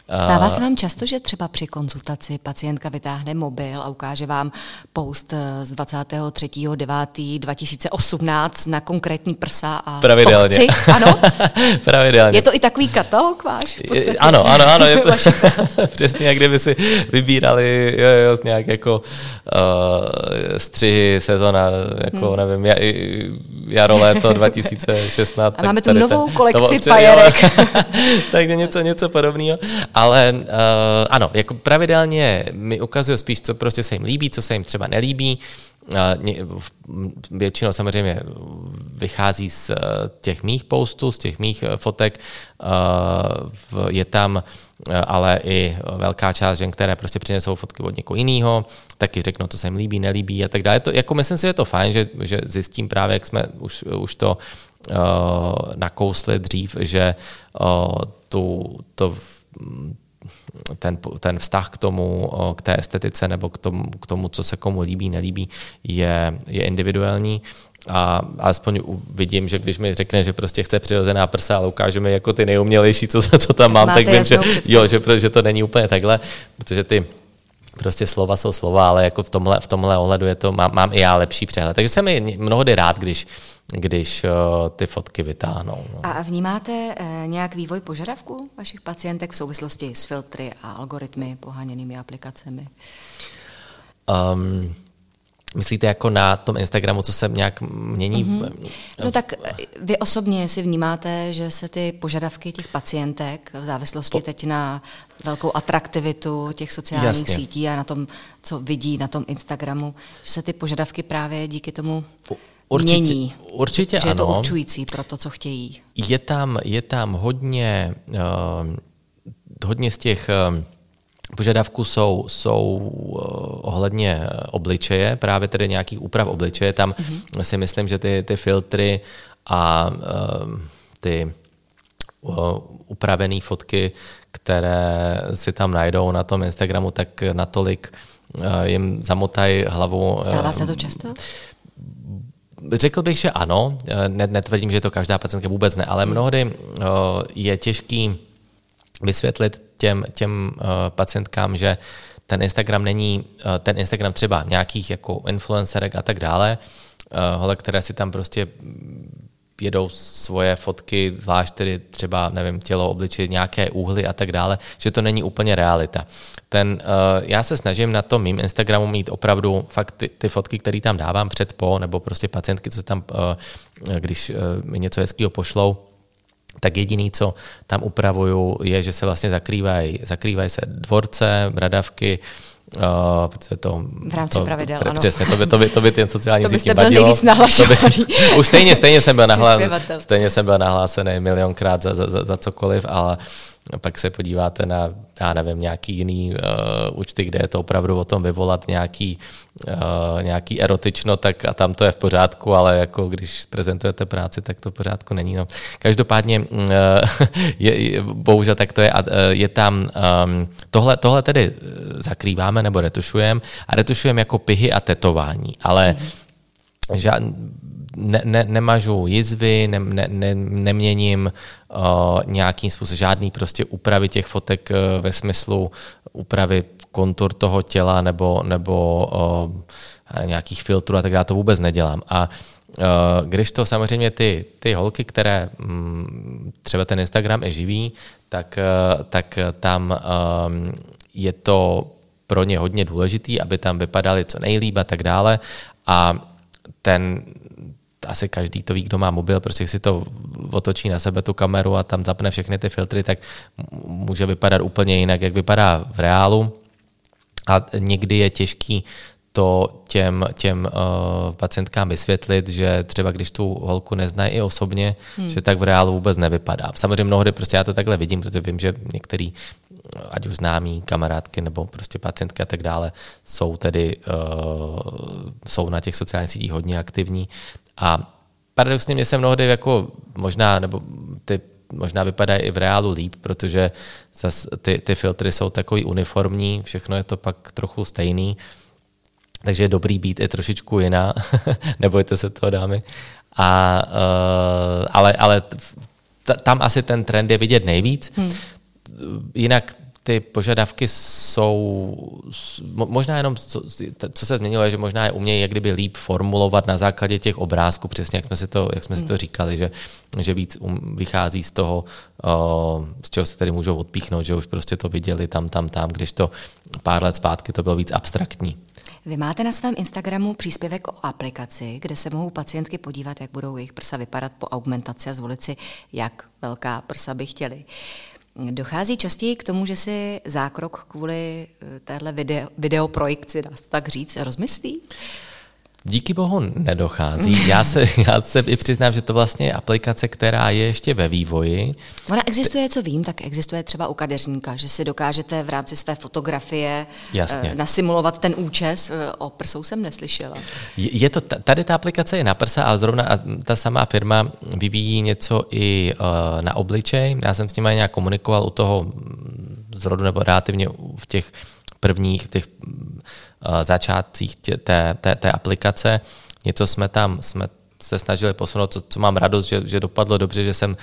Stává se vám často, že třeba při konzultaci pacientka vytáhne mobil a ukáže vám post eh, z 23.9.2018 na konkrétní prsa a Pravidelně. ano? (laughs) Pravidelně. Je to i takový katalog váš? Ano, ano, ano. Je (laughs) to (laughs) přesně, jak kdyby si vybírali jo, jo, nějak jako uh, střihy sezona, jako hmm. nevím, jaro, léto 2016. A máme tu novou ten, kolekci pajerek. takže něco, něco podobného. Ale uh, ano, jako pravidelně mi ukazuje spíš, co prostě se jim líbí, co se jim třeba nelíbí. Uh, většinou samozřejmě vychází z uh, těch mých postů, z těch mých fotek. Je tam ale i velká část žen, které prostě přinesou fotky od někoho jiného, taky řeknou, co se jim líbí, nelíbí a tak dále. To, jako myslím si, že je to fajn, že, že zjistím právě, jak jsme už, už to uh, nakousli dřív, že uh, tu, to ten, ten vztah k tomu, k té estetice nebo k tomu, k tomu, co se komu líbí, nelíbí, je, je individuální. A alespoň vidím, že když mi řekne, že prostě chce přirozená prsa, ale ukáže mi jako ty nejumělejší, co, co tam mám, Máte tak vím, že, jo, že, že to není úplně takhle, protože ty prostě slova jsou slova, ale jako v tomhle, v tomhle ohledu je to, mám, mám i já lepší přehled. Takže jsem i mnohdy rád, když, když uh, ty fotky vytáhnou. No. A vnímáte uh, nějak vývoj požadavků vašich pacientek v souvislosti s filtry a algoritmy poháněnými aplikacemi? Um, Myslíte jako na tom Instagramu, co se nějak mění? Mm-hmm. No tak eh, vy osobně si vnímáte, že se ty požadavky těch pacientek v závislosti po... teď na velkou atraktivitu těch sociálních Jasně. sítí a na tom, co vidí na tom Instagramu, že se ty požadavky právě díky tomu určitě, mění. Určitě že ano. je to určující pro to, co chtějí. Je tam, je tam hodně, uh, hodně z těch uh, požadavků jsou, jsou uh, ohledně obličeje, právě tedy nějakých úprav obličeje. Tam mm-hmm. si myslím, že ty, ty filtry a uh, ty uh, upravené fotky, které si tam najdou na tom Instagramu, tak natolik uh, jim zamotají hlavu. Stává se to často? Řekl bych, že ano. Netvrdím, že to každá pacientka vůbec ne, ale mnohdy je těžký vysvětlit těm, těm uh, pacientkám, že ten Instagram není, uh, ten Instagram třeba nějakých jako influencerek a tak dále, hole, které si tam prostě jedou svoje fotky, zvlášť tedy třeba, nevím, tělo, obličej, nějaké úhly a tak dále, že to není úplně realita. Ten, uh, já se snažím na tom mým Instagramu mít opravdu fakt ty, ty fotky, které tam dávám před po, nebo prostě pacientky, co tam, uh, když uh, mi něco hezkého pošlou, tak jediný, co tam upravuju, je, že se vlastně zakrývají zakrývaj se dvorce, bradavky, Uh, protože to, v rámci to, pravidel, to, ano. Přesně, to by, to by, to by ten sociální sítě vadilo. To by, (laughs) už stejně, stejně, jsem byl nahlá, stejně jsem byl nahlásený milionkrát za, za, za, za cokoliv, ale pak se podíváte na, já nevím, nějaký jiný uh, účty, kde je to opravdu o tom vyvolat nějaký, uh, nějaký erotično, tak a tam to je v pořádku, ale jako když prezentujete práci, tak to v pořádku není. No. Každopádně uh, (laughs) je, je, bohužel tak to je, uh, je tam, um, tohle, tohle tedy zakrýváme nebo retušujeme a retušujeme jako pihy a tetování, ale mm-hmm. žád, ne, ne, nemažu jizvy, ne, ne, ne, neměním uh, nějakým způsobem žádný prostě úpravy těch fotek uh, ve smyslu úpravy kontur toho těla nebo, nebo uh, nějakých filtrů a tak dále, to vůbec nedělám. A uh, když to samozřejmě ty, ty holky, které um, třeba ten Instagram je živý, tak, uh, tak tam um, je to pro ně hodně důležitý, aby tam vypadaly co nejlíp a tak dále. A ten asi každý to ví, kdo má mobil, prostě si to otočí na sebe tu kameru a tam zapne všechny ty filtry, tak může vypadat úplně jinak, jak vypadá v reálu. A někdy je těžký to těm, těm uh, pacientkám vysvětlit, že třeba když tu holku neznají i osobně, hmm. že tak v reálu vůbec nevypadá. Samozřejmě mnohdy prostě já to takhle vidím, protože vím, že některý ať už známí kamarádky nebo prostě pacientky a tak dále, jsou tedy uh, jsou na těch sociálních sítích hodně aktivní a paradoxně mě se mnohdy jako možná, nebo ty možná vypadají i v reálu líp, protože zas ty, ty filtry jsou takový uniformní, všechno je to pak trochu stejný, takže je dobrý být i trošičku jiná, (laughs) nebojte se toho dámy. A, uh, ale ale t- tam asi ten trend je vidět nejvíc. Hmm. Jinak ty požadavky jsou, možná jenom, co, co se změnilo, je, že možná je umějí jak kdyby líp formulovat na základě těch obrázků, přesně jak jsme si to, jak jsme si to hmm. říkali, že, že víc um, vychází z toho, uh, z čeho se tady můžou odpíchnout, že už prostě to viděli tam, tam, tam, když to pár let zpátky to bylo víc abstraktní. Vy máte na svém Instagramu příspěvek o aplikaci, kde se mohou pacientky podívat, jak budou jejich prsa vypadat po augmentaci a zvolit si, jak velká prsa by chtěli. Dochází častěji k tomu, že si zákrok kvůli eh, téhle video, videoprojekci, dá se tak říct, rozmyslí? Díky bohu nedochází. Já se, (laughs) já se i přiznám, že to vlastně je aplikace, která je ještě ve vývoji. Ona existuje, co vím, tak existuje třeba u kadeřníka, že si dokážete v rámci své fotografie Jasně. Eh, nasimulovat ten účes. Eh, o prsou jsem neslyšela. Je to, tady ta aplikace je na prsa, ale zrovna ta samá firma vyvíjí něco i eh, na obličej. Já jsem s nimi nějak komunikoval u toho mm, zrodu nebo relativně v těch prvních, těch začátcích tě, té, té, té aplikace. Něco jsme tam, jsme se snažili posunout, co, co mám radost, že, že dopadlo dobře, že jsem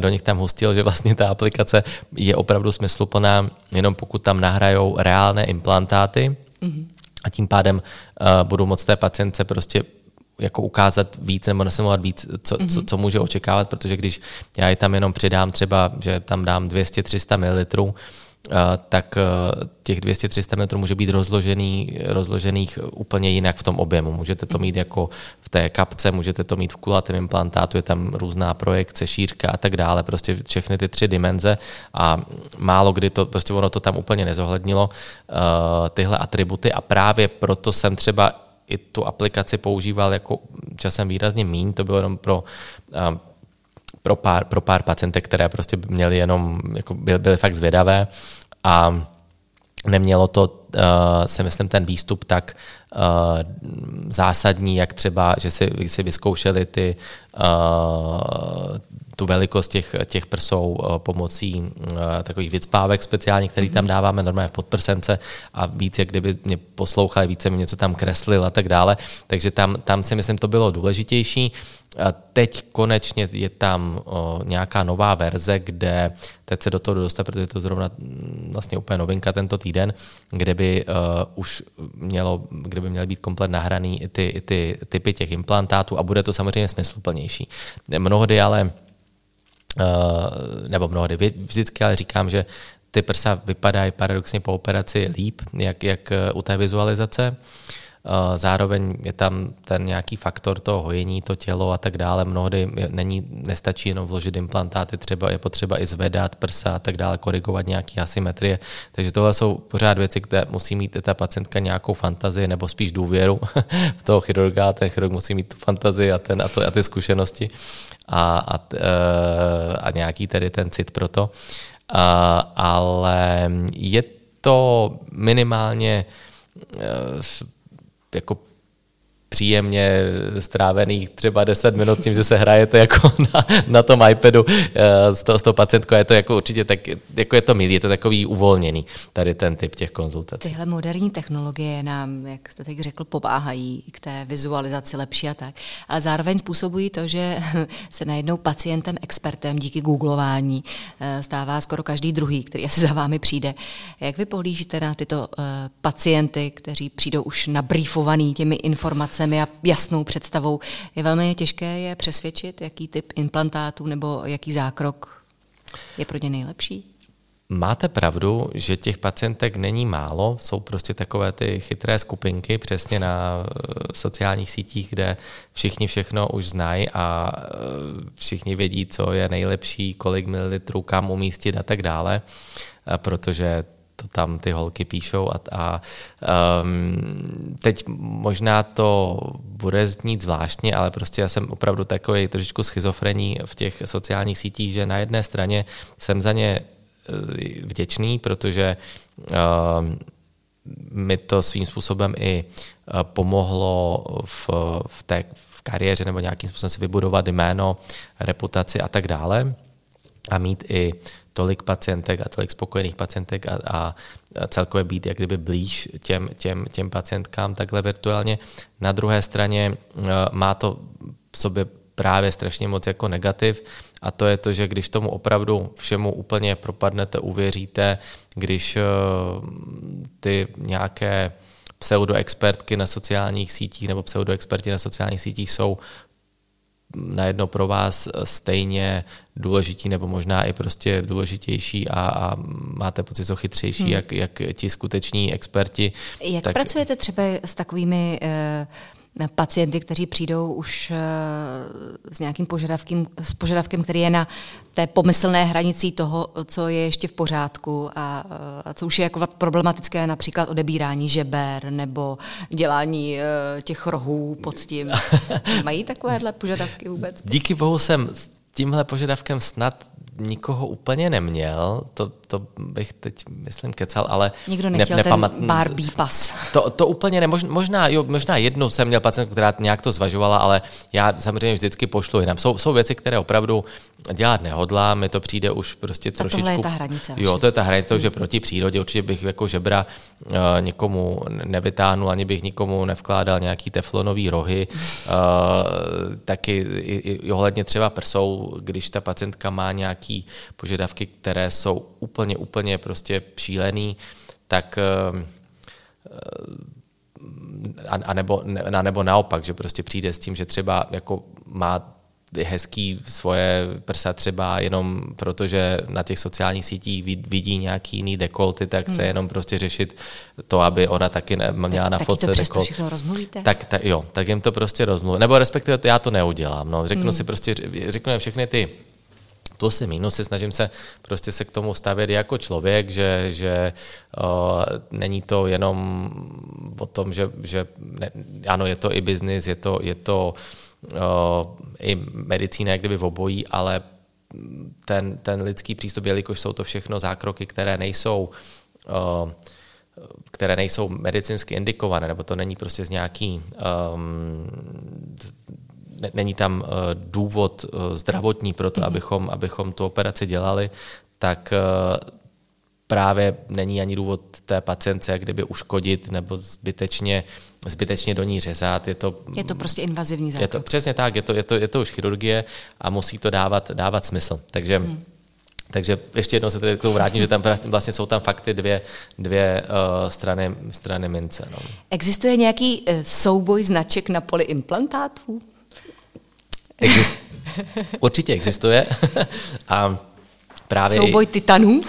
do nich tam hustil, že vlastně ta aplikace je opravdu smysluplná, jenom pokud tam nahrajou reálné implantáty, mm-hmm. a tím pádem uh, budou moct té pacientce prostě jako ukázat víc nebo nasimulovat víc, co, mm-hmm. co, co může očekávat, protože když já ji tam jenom přidám třeba, že tam dám 200-300 ml, tak e, těch 200-300 metrů může být rozložený, rozložených úplně jinak v tom objemu. Můžete to mít jako v té kapce, můžete to mít v kulatém implantátu, je tam různá projekce, šířka a tak dále, prostě všechny ty tři dimenze a málo kdy to, prostě ono to tam úplně nezohlednilo, uh, tyhle atributy. A právě proto jsem třeba i tu aplikaci používal jako časem výrazně míň, to bylo jenom pro pro pár, pro pár pacientek, které prostě měly jenom, jako byly, byly fakt zvědavé a nemělo to, uh, si myslím, ten výstup tak uh, zásadní, jak třeba, že si, si vyzkoušeli ty uh, tu velikost těch, těch prsou pomocí takových vycpávek speciálních, který tam mhm. dáváme normálně v podprsence a víc, jak kdyby mě poslouchali, více mi něco tam kreslil a tak dále. Takže tam, tam si myslím, to bylo důležitější. A teď konečně je tam nějaká nová verze, kde teď se do toho dostat, protože to zrovna mm, vlastně úplně novinka tento týden, kde by uh, už mělo, kde by měly být komplet nahraný i ty, i ty typy těch implantátů a bude to samozřejmě smysluplnější. Mnohdy ale Uh, nebo mnohdy vždycky, ale říkám, že ty prsa vypadají paradoxně po operaci líp, jak, jak u té vizualizace. Eh, zároveň je tam ten nějaký faktor toho hojení, to tělo a tak dále. Mnohdy není, nestačí jenom vložit implantáty, třeba je potřeba i zvedat prsa a tak dále, korigovat nějaké asymetrie. Takže tohle jsou pořád věci, kde musí mít ta pacientka nějakou fantazii nebo spíš důvěru (laughs) v toho chirurga. Ten chirurg musí mít tu fantazii a, ten, a, to, a ty zkušenosti a, a, eh, a nějaký tedy ten cit pro to. A, ale je to minimálně eh, jako příjemně strávených třeba 10 minut tím, že se hrajete jako (laughs) na, na tom iPadu eh, s, to, s tou pacientkou. Je to jako určitě tak, jako je to milý, je to takový uvolněný, tady ten typ těch konzultací. Tyhle moderní technologie nám, jak jste teď řekl, pomáhají k té vizualizaci lepší a tak, ale zároveň způsobují to, že (laughs) se najednou pacientem, expertem díky googlování eh, stává skoro každý druhý, který asi za vámi přijde. Jak vy pohlížíte na tyto uh, pacienty, kteří přijdou už nabrýfovaný těmi informacemi, informacemi a jasnou představou. Je velmi těžké je přesvědčit, jaký typ implantátů nebo jaký zákrok je pro ně nejlepší? Máte pravdu, že těch pacientek není málo, jsou prostě takové ty chytré skupinky přesně na eh, sociálních sítích, kde všichni všechno už znají a eh, všichni vědí, co je nejlepší, kolik mililitrů kam umístit a tak dále, protože to tam ty holky píšou a, a um, teď možná to bude znít zvláštně, ale prostě já jsem opravdu takový trošičku schizofrení v těch sociálních sítích, že na jedné straně jsem za ně eh, vděčný, protože um, mi to svým způsobem i eh, pomohlo v, v té v kariéře nebo nějakým způsobem si vybudovat jméno, reputaci a tak dále a mít i tolik pacientek a tolik spokojených pacientek a, a celkově být jak kdyby blíž těm, těm, těm pacientkám takhle virtuálně. Na druhé straně eh, má to v sobě právě strašně moc jako negativ a to je to, že když tomu opravdu všemu úplně propadnete, uvěříte, když eh, ty nějaké pseudoexpertky na sociálních sítích nebo pseudoexperti na sociálních sítích jsou najednou pro vás stejně důležití nebo možná i prostě důležitější a, a máte pocit, že jsou chytřejší, hmm. jak, jak ti skuteční experti. Jak tak... pracujete třeba s takovými uh pacienty, kteří přijdou už eh, s nějakým požadavkem, s požadavkem, který je na té pomyslné hranici toho, co je ještě v pořádku a, a co už je jako problematické, například odebírání žeber nebo dělání eh, těch rohů pod tím. (laughs) Mají takovéhle požadavky vůbec? Díky bohu jsem s tímhle požadavkem snad nikoho úplně neměl. To to bych teď, myslím, kecal, ale... Nikdo nechtěl ne, nepamat... ten Barbie pas. To, to úplně ne, možná, jo, možná jednou jsem měl pacientku, která nějak to zvažovala, ale já samozřejmě vždycky pošlu jinam. Jsou, jsou věci, které opravdu dělat nehodlám, mi to přijde už prostě trošičku... A tohle je ta hranice. Jo, to je ta hranice, hmm. že proti přírodě určitě bych jako žebra uh, nikomu nevytáhnul, ani bych nikomu nevkládal nějaký teflonový rohy. Uh, taky i, i ohledně třeba prsou, když ta pacientka má nějaký požadavky, které jsou úplně, úplně prostě šílený, tak uh, a, a, nebo, a nebo naopak, že prostě přijde s tím, že třeba jako má hezký svoje prsa třeba jenom protože na těch sociálních sítích vidí nějaký jiný dekolty, tak chce hmm. jenom prostě řešit to, aby ona taky ne, měla tak, na fotce to dekolt. všechno rozmluvíte? Tak, tak, jo, tak jim to prostě rozmluví. Nebo respektive to já to neudělám. No. Řeknu hmm. si prostě, řeknu všechny ty plusy, minusy, snažím se prostě se k tomu stavět jako člověk, že, že uh, není to jenom o tom, že, že ne, ano, je to i biznis, je to, je to uh, i medicína, jak kdyby v obojí, ale ten, ten lidský přístup, jelikož jsou to všechno zákroky, které nejsou které nejsou medicínsky indikované, nebo to není prostě z nějaký, um, není tam uh, důvod uh, zdravotní pro to, mm-hmm. abychom, abychom tu operaci dělali, tak uh, právě není ani důvod té pacience kdyby uškodit nebo zbytečně, zbytečně do ní řezat. Je to, je to prostě invazivní zákrok. Je to, přesně tak, je to, je, to, je to už chirurgie a musí to dávat, dávat smysl. Takže hmm. Takže ještě jednou se tedy k tomu vrátím, že tam (laughs) vlastně jsou tam fakty dvě, dvě uh, strany, strany mince. No. Existuje nějaký uh, souboj značek na poli implantátů? Exist- (laughs) Určitě existuje. (laughs) a právě... Souboj titanů?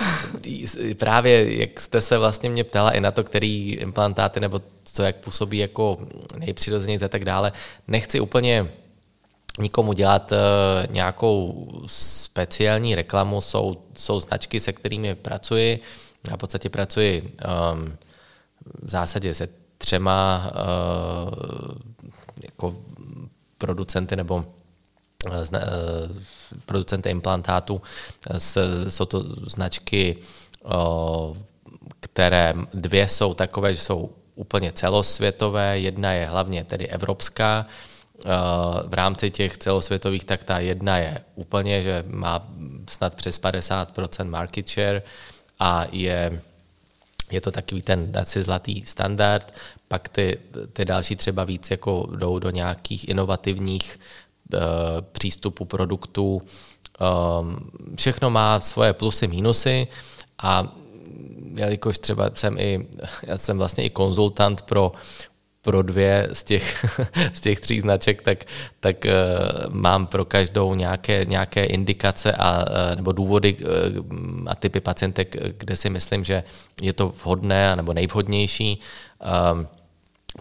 (laughs) Právě, jak jste se vlastně mě ptala i na to, který implantáty nebo co jak působí jako nejpřirozeněji a tak dále, nechci úplně nikomu dělat uh, nějakou speciální reklamu, jsou, jsou značky, se kterými pracuji. Já v podstatě pracuji um, v zásadě se třema uh, jako producenty nebo Eh, eh, producenty implantátů. Jsou to značky, které dvě jsou takové, že jsou úplně celosvětové, jedna je hlavně tedy evropská, v rámci těch celosvětových, tak ta jedna je úplně, že má snad přes 50% market share a je, je to takový ten asi zlatý standard, pak ty, ty další třeba víc jako jdou do nějakých inovativních Eh, přístupu produktu. Ehm, všechno má svoje plusy, mínusy a jelikož třeba jsem i, já jsem vlastně i konzultant pro pro dvě z těch, (laughs) z těch tří značek, tak, tak uh, mám pro každou nějaké, nějaké indikace a, uh, nebo důvody uh, a typy pacientek, kde si myslím, že je to vhodné nebo nejvhodnější. Uh,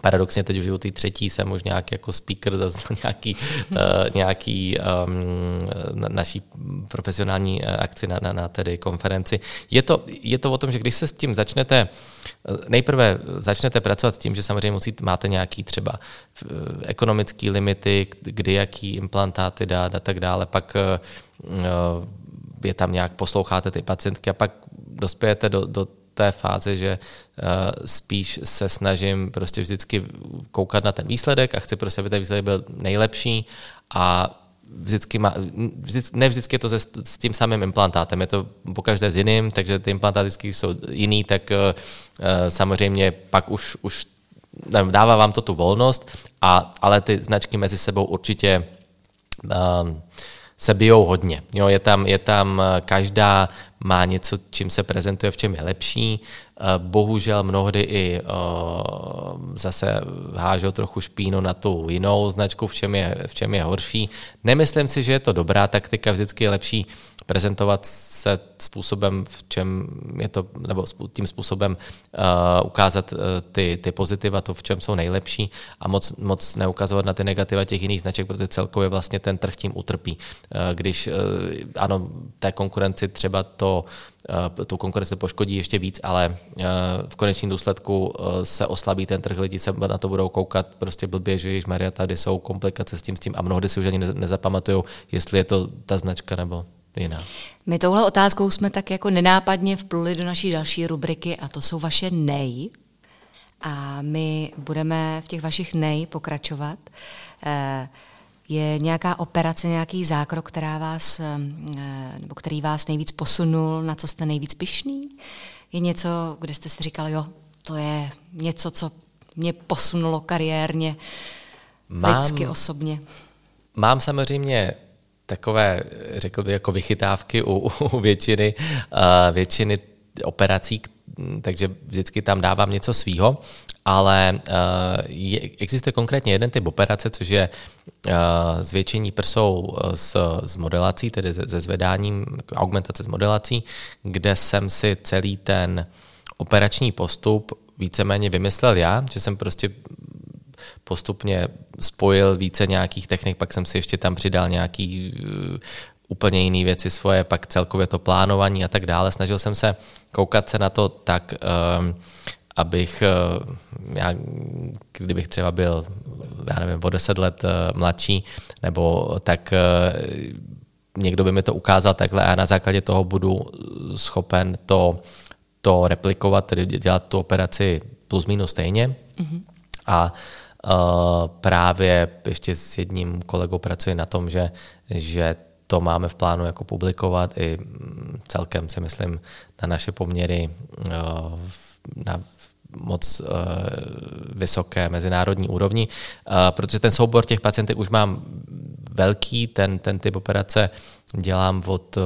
Paradoxně teď v životě třetí jsem už nějak jako speaker za nějaký, uh, (laughs) nějaký um, na, naší profesionální eh, akci na, na, na tedy konferenci. Je to, je to o tom, že když se s tím začnete, eh, nejprve začnete pracovat s tím, že samozřejmě musíte, máte nějaký třeba ekonomické limity, kdy jaký implantáty dát a tak dále, pak uh, je tam nějak posloucháte ty pacientky a pak dospějete do, do té fázi, že uh, spíš se snažím prostě vždycky koukat na ten výsledek a chci prostě, aby ten výsledek byl nejlepší a vždycky má, vždycky, ne vždycky je to se, s tím samým implantátem, je to po každé s jiným, takže ty implantáty vždycky jsou jiný, tak uh, samozřejmě pak už, už dává vám to tu volnost, a, ale ty značky mezi sebou určitě uh, se bijou hodně. Jo, je, tam, je tam každá má něco, čím se prezentuje, v čem je lepší. Eh, bohužel mnohdy i uh, zase hážou trochu špínu na tu jinou značku, v čem, je, v čem je horší. Nemyslím si, že je to dobrá taktika, vždycky je lepší prezentovat se způsobem, v čem je to, nebo tím způsobem uh, ukázat ty, ty pozitiva, to, v čem jsou nejlepší a moc, moc neukazovat na ty negativa těch jiných značek, protože celkově vlastně ten trh tím utrpí. Když, ano, té konkurenci třeba to tu konkurenci poškodí ještě víc, ale v konečném důsledku se oslabí ten trh, lidi se na to budou koukat prostě blbě, že Maria tady jsou komplikace s tím, s tím a mnohdy si už ani nezapamatují, jestli je to ta značka nebo jiná. My touhle otázkou jsme tak jako nenápadně vpluli do naší další rubriky a to jsou vaše nej. A my budeme v těch vašich nej pokračovat. Eh, je nějaká operace, nějaký zákrok, která vás, eh, nebo který vás nejvíc posunul, na co jste nejvíc pišný? Je něco, kde jste si říkal, jo, to je něco, co mě posunulo kariérně, mám, lidsky, osobně? Mám samozřejmě takové, řekl bych, jako vychytávky u, u většiny, uh, většiny operací, takže vždycky tam dávám něco svýho, ale uh, je, existuje konkrétně jeden typ operace, což je uh, zvětšení prsou s, s modelací, tedy se, zvedáním, augmentace s modelací, kde jsem si celý ten operační postup víceméně vymyslel já, že jsem prostě postupně spojil více nějakých technik, pak jsem si ještě tam přidal nějaký úplně jiné věci svoje, pak celkově to plánování a tak dále. Snažil jsem se koukat se na to tak, abych, uh, já, kdybych třeba byl, já nevím, o deset let uh, mladší, nebo tak někdo by mi to ukázal takhle a na základě toho budu schopen to, to replikovat, tedy dělat tu operaci plus minus stejně. Mm-hmm. A Uh, právě ještě s jedním kolegou pracuji na tom, že, že to máme v plánu jako publikovat i mm, celkem si myslím na naše poměry uh, na moc uh, vysoké mezinárodní úrovni, uh, protože ten soubor těch pacientek už mám velký, ten, ten typ operace dělám od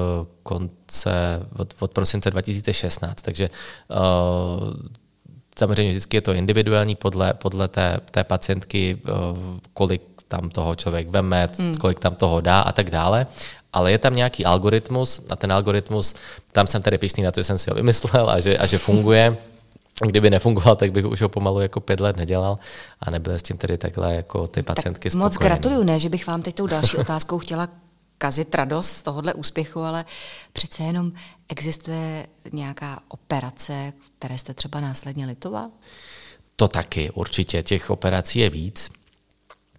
konce, od, od prosince 2016, takže uh, Samozřejmě vždycky je to individuální podle, podle té, té pacientky, eh, kolik tam toho člověk veme, hmm. kolik tam toho dá a tak dále. Ale je tam nějaký algoritmus a ten algoritmus, tam jsem tedy pišný na to, že jsem si ho vymyslel a že, a že funguje. Kdyby nefungoval, tak bych už ho pomalu jako pět let nedělal a nebyl s tím tedy takhle jako ty pacientky tak Moc gratuluju, ne, že bych vám teď tou další otázkou chtěla kazit radost z tohohle úspěchu, ale přece jenom existuje nějaká operace, které jste třeba následně litoval? To taky, určitě. Těch operací je víc.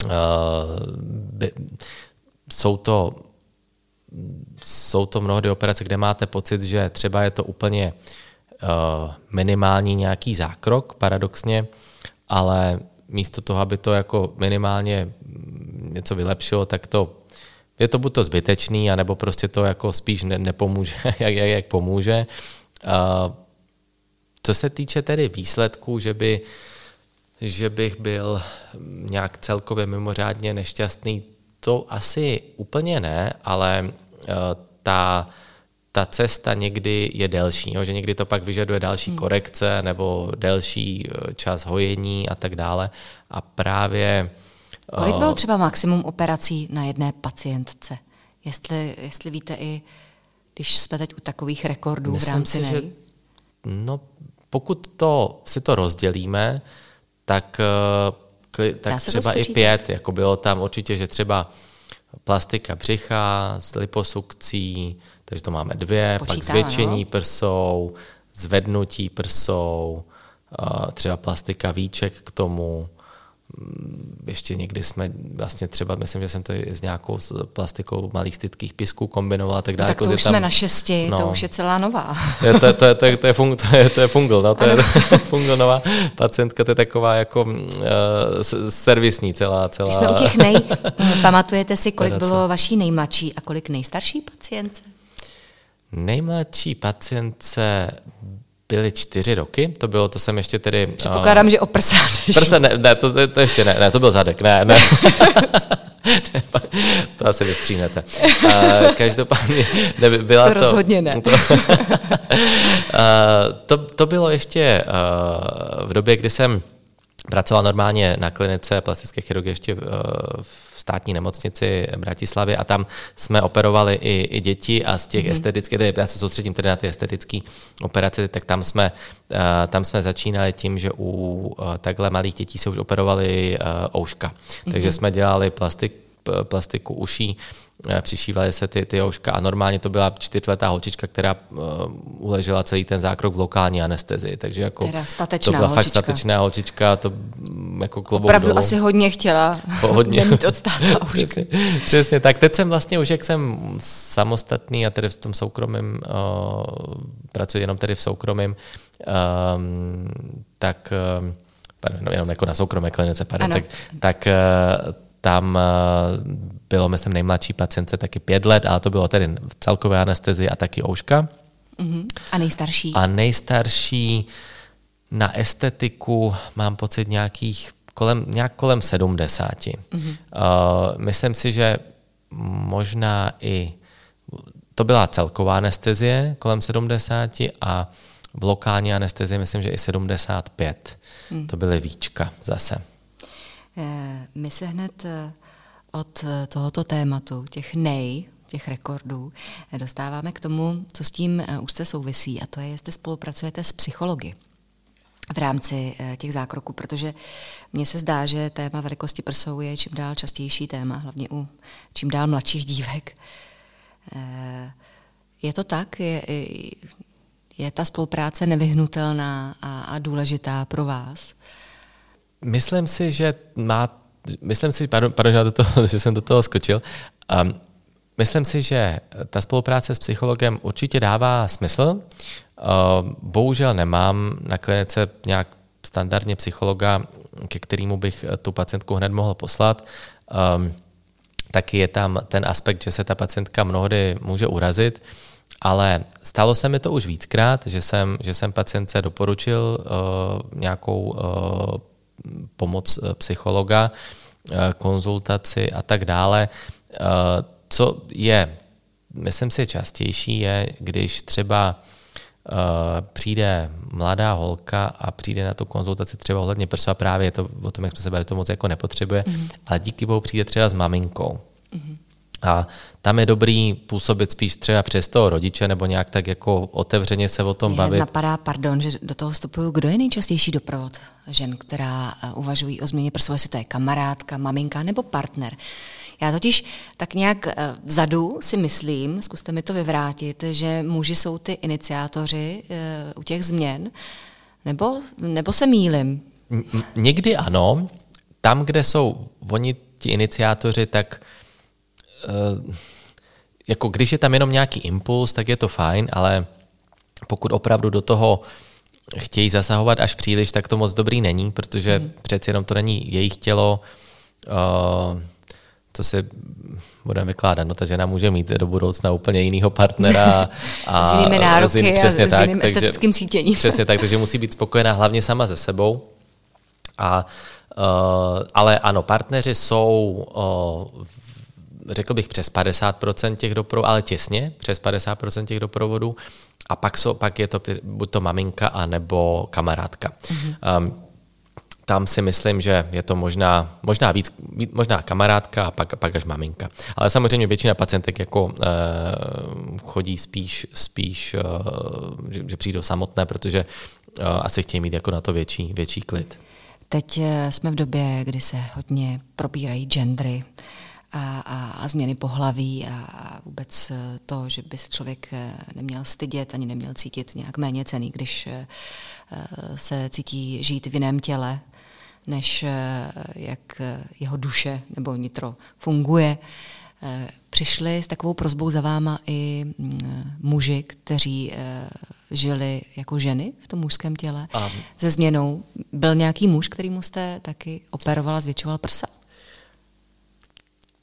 Uh, by, jsou to jsou to mnohdy operace, kde máte pocit, že třeba je to úplně uh, minimální nějaký zákrok, paradoxně, ale místo toho, aby to jako minimálně něco vylepšilo, tak to je to buď to zbytečný, anebo prostě to jako spíš ne, nepomůže, (laughs) jak, jak, jak pomůže. Uh, co se týče tedy výsledků, že, by, že bych byl nějak celkově mimořádně nešťastný, to asi úplně ne, ale uh, ta, ta cesta někdy je delší, jo? že někdy to pak vyžaduje další hmm. korekce nebo delší čas hojení a tak dále. A právě Kolik bylo třeba maximum operací na jedné pacientce? Jestli, jestli víte i, když jsme teď u takových rekordů Myslím v rámci si, že, No, pokud to si to rozdělíme, tak, eh, tak třeba i pět. Jako bylo tam určitě, že třeba plastika břicha s liposukcí, takže to máme dvě, Počítá, pak zvětšení no? prsou, zvednutí prsou, třeba plastika víček k tomu, Mm, ještě někdy jsme vlastně třeba, myslím, že jsem to s nějakou plastikou malých stytkých pisků kombinoval tak dále. No tak to jako, už tam, jsme na šesti, no, to už je celá nová. Je, to, to, to, to, je, fung, to, je, to je fungl, no, to je (laughs) fungl nová pacientka, to je taková jako uh, servisní celá. celá Když jsme u těch nej, (laughs) pamatujete si, kolik bylo vaší nejmladší a kolik nejstarší pacientce? Nejmladší pacientce byly čtyři roky, to bylo, to jsem ještě tedy... Předpokládám, uh, že o prsa Prsa, ne, ne to, to, ještě ne, ne, to byl zadek, ne, ne. (laughs) to asi vystřínete. Uh, každopádně ne, byla to... To rozhodně ne. To, (laughs) uh, to, to bylo ještě uh, v době, kdy jsem pracoval normálně na klinice plastické chirurgie ještě v státní nemocnici Bratislavy a tam jsme operovali i, i děti a z těch mm. estetických, tedy já se soustředím tedy na ty estetické operace, tak tam jsme, uh, tam jsme začínali tím, že u uh, takhle malých dětí se už operovali ouška. Mm. Takže jsme dělali plastik, plastiku uší Eh, přišívaly se ty, ty ouška a normálně to byla čtyřletá holčička, která uh, uležela celý ten zákrok v lokální anestezii. Takže jako to byla holčička. fakt statečná holčička, to mm, jako klobouk Opravdu dolů. asi hodně chtěla (laughs) hodně. nemít od státa (laughs) přesně, přesně, tak teď jsem vlastně už, jak jsem samostatný a tedy v tom soukromém, uh, pracuji jenom tedy v soukromém, um, tak um, pardon, jenom jako na soukromé klinice, pardon, tak, tak uh, tam bylo, myslím, nejmladší pacientce taky pět let, ale to bylo tedy v celkové anestezii a taky ouška. Uh-huh. A nejstarší? A nejstarší na estetiku mám pocit nějakých kolem, nějak kolem 70. Uh-huh. Uh, myslím si, že možná i to byla celková anestezie kolem 70 a v lokální anestezii myslím, že i 75. Hmm. To byly víčka zase. My se hned od tohoto tématu, těch nej, těch rekordů, dostáváme k tomu, co s tím úzce souvisí, a to je, jestli spolupracujete s psychologi v rámci těch zákroků, protože mně se zdá, že téma velikosti prsou je čím dál častější téma, hlavně u čím dál mladších dívek. Je to tak? Je, je ta spolupráce nevyhnutelná a, a důležitá pro vás? Myslím si, že má, myslím si, pardon, pardon že, do toho, (laughs) že jsem do toho skočil, um, myslím si, že ta spolupráce s psychologem určitě dává smysl. Uh, bohužel nemám na klinice nějak standardně psychologa, ke kterému bych tu pacientku hned mohl poslat. Um, taky je tam ten aspekt, že se ta pacientka mnohdy může urazit, ale stalo se mi to už víckrát, že jsem, že jsem pacientce doporučil uh, nějakou uh, pomoc psychologa, konzultaci a tak dále. Co je, myslím si, častější, je, když třeba přijde mladá holka a přijde na tu konzultaci třeba ohledně prsu a právě je to o tom, jak jsme se bavili, to moc jako nepotřebuje, mm-hmm. ale díky bohu přijde třeba s maminkou. Mm-hmm. A tam je dobrý působit spíš třeba přes toho rodiče nebo nějak tak jako otevřeně se o tom Mě bavit. napadá, pardon, že do toho vstupuju, kdo je nejčastější doprovod žen, která uvažují o změně prsu, jestli to je kamarádka, maminka nebo partner. Já totiž tak nějak vzadu si myslím, zkuste mi to vyvrátit, že muži jsou ty iniciátoři u těch změn, nebo, nebo se mýlim? Někdy ano. Tam, kde jsou oni ti iniciátoři, tak jako když je tam jenom nějaký impuls, tak je to fajn, ale pokud opravdu do toho chtějí zasahovat až příliš, tak to moc dobrý není, protože mm. přeci jenom to není jejich tělo, uh, to se budeme vykládat. No ta žena může mít do budoucna úplně jinýho partnera. (laughs) A, s jinými nároky s jiným, přesně a tak, s jiným takže, estetickým sítěním. (laughs) Přesně tak, takže musí být spokojená hlavně sama ze sebou. A, uh, ale ano, partneři jsou uh, řekl bych přes 50% těch doprovodů, ale těsně přes 50% těch doprovodů. A pak, jsou, pak je to buď to maminka, anebo kamarádka. Mm-hmm. Um, tam si myslím, že je to možná, možná víc, možná kamarádka a pak, pak až maminka. Ale samozřejmě většina pacientek jako uh, chodí spíš, spíš uh, že, že přijdou samotné, protože uh, asi chtějí mít jako na to větší, větší klid. Teď jsme v době, kdy se hodně probírají gendry a, a, a změny pohlaví a, a vůbec to, že by se člověk neměl stydět ani neměl cítit nějak méně cený, když se cítí žít v jiném těle, než jak jeho duše nebo nitro funguje. Přišli s takovou prozbou za váma i muži, kteří žili jako ženy v tom mužském těle a... se změnou. Byl nějaký muž, kterýmu jste taky operovala, zvětšoval prsa?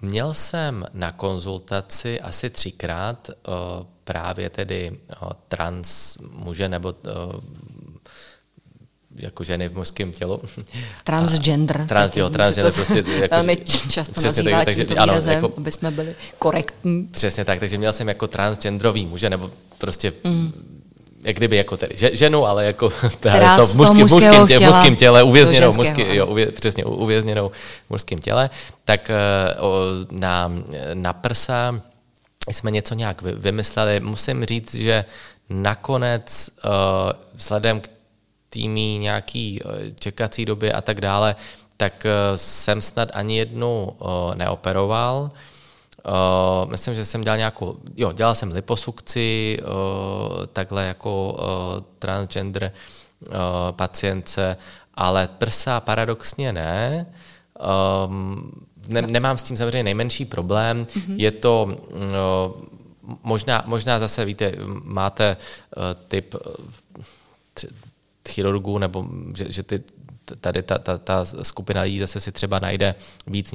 Měl jsem na konzultaci asi třikrát uh, právě tedy uh, trans muže nebo uh, jako ženy v mužském tělu. (laughs) Transgender. A, trans, jo, transgender prostě. (laughs) Jako, velmi často přesně nazývá tak, takže, ano, výrazem, jako, aby jsme byli korektní. Přesně tak, takže měl jsem jako transgenderový muže, nebo prostě mm jak kdyby jako tedy ženu, ale jako (laughs) Která to v mužském, mužském, těle, mužském těle, uvězněnou, mužský, jo, uvě, přesně, uvězněnou v mužském těle, tak o, na, na prsa jsme něco nějak vymysleli. Musím říct, že nakonec vzhledem k týmí nějaký čekací doby a tak dále, tak jsem snad ani jednu neoperoval. Uh, myslím, že jsem dělal nějakou, jo, dělal jsem liposukci, uh, takhle jako uh, transgender uh, pacientce, ale prsa paradoxně ne. Um, ne, nemám s tím samozřejmě nejmenší problém. Mm-hmm. Je to uh, možná, možná zase, víte, máte uh, typ uh, chirurgů, nebo že, že ty, tady ta, ta, ta skupina lidí zase si třeba najde víc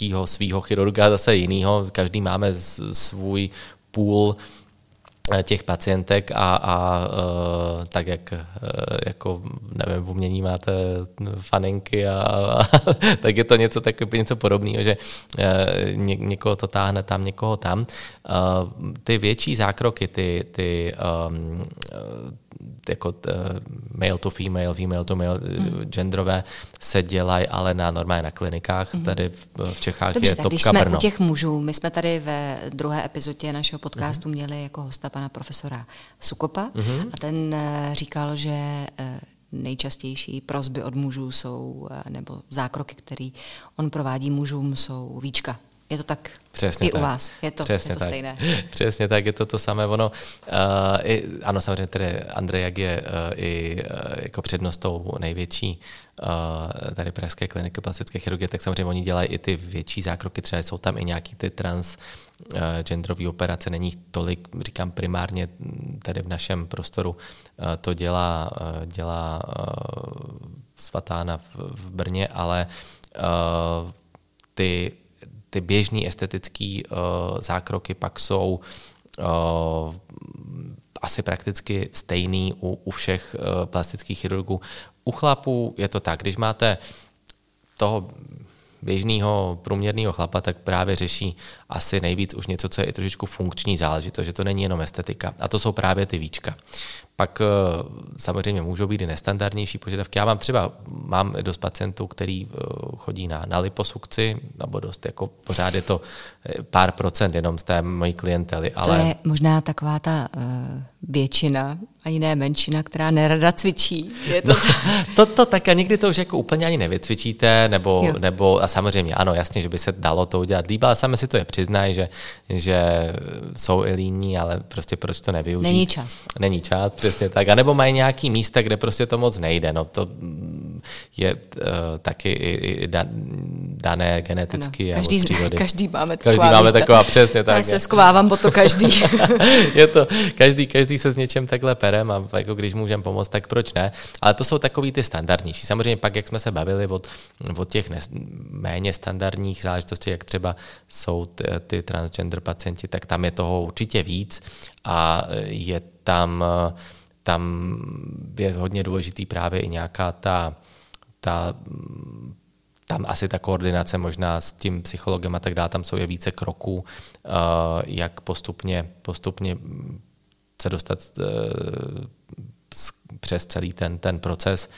nějakého svého chirurga, zase jiného. Každý máme svůj půl Eh, těch pacientek a, a uh, tak jak uh, jako nevím, v umění máte faninky a, a (laughs) tak je to něco tak, něco podobného, že ně, někoho to táhne tam, někoho tam. Ty větší zákroky, ty, ty um, jako uh, male to female, female to male, mm. genderové se dělají ale na normálně na klinikách. Mm. Tady v, v Čechách Dobře, je topka když jsme Brno. u těch mužů, my jsme tady ve druhé epizodě našeho podcastu mm. měli jako hosta pana profesora Sukopa mm. a ten uh, říkal, že uh, nejčastější prozby od mužů jsou, nebo zákroky, které on provádí mužům, jsou víčka. Je to tak Přesně i tak. u vás? Je to, Přesně je to tak. stejné? (laughs) Přesně tak, je to to samé. Ono, uh, i, ano, samozřejmě tedy Andrej Jak je uh, i uh, jako přednostou největší uh, tady Pražské kliniky plastické chirurgie, tak samozřejmě oni dělají i ty větší zákroky, třeba jsou tam i nějaký ty trans uh, genderové operace, není jich tolik, říkám primárně tady v našem prostoru uh, to dělá, uh, dělá uh, svatána v, v Brně, ale uh, ty ty běžné estetické uh, zákroky pak jsou uh, asi prakticky stejný u, u všech uh, plastických chirurgů. U chlapů je to tak, když máte toho běžného průměrného chlapa, tak právě řeší asi nejvíc už něco, co je i trošičku funkční záležitost, že to není jenom estetika. A to jsou právě ty víčka. Pak eh, samozřejmě můžou být i nestandardnější požadavky. Já mám třeba, mám dost pacientů, který eh, chodí na, na liposukci, nebo dost, jako pořád je to eh, pár procent jenom z té mojí klientely. Ale... To je možná taková ta uh, většina, ani ne menšina, která nerada cvičí. Je to, no, (laughs) to, to tak a někdy to už jako úplně ani nevycvičíte, nebo, nebo a samozřejmě ano, jasně, že by se dalo to udělat líp, ale sami si to je přiznají, že, že jsou i líní, ale prostě proč to nevyužít. Není čas. Není čas, přesně tak. A nebo mají nějaký místa, kde prostě to moc nejde. No to je uh, taky i, i da, dané geneticky ano, každý, přírody. Každý máme taková Každý máme místa. taková, přesně tak. Já se skovávám po to každý. (laughs) je to, každý, každý se s něčem takhle perem a jako když můžeme pomoct, tak proč ne? Ale to jsou takový ty standardnější. Samozřejmě pak, jak jsme se bavili od, od těch ne, méně standardních záležitostí, jak třeba jsou ty, ty transgender pacienti, tak tam je toho určitě víc a je tam, tam je hodně důležitý právě i nějaká ta, ta tam asi ta koordinace možná s tím psychologem a tak dále, tam jsou je více kroků, jak postupně, postupně se dostat přes celý ten, ten proces.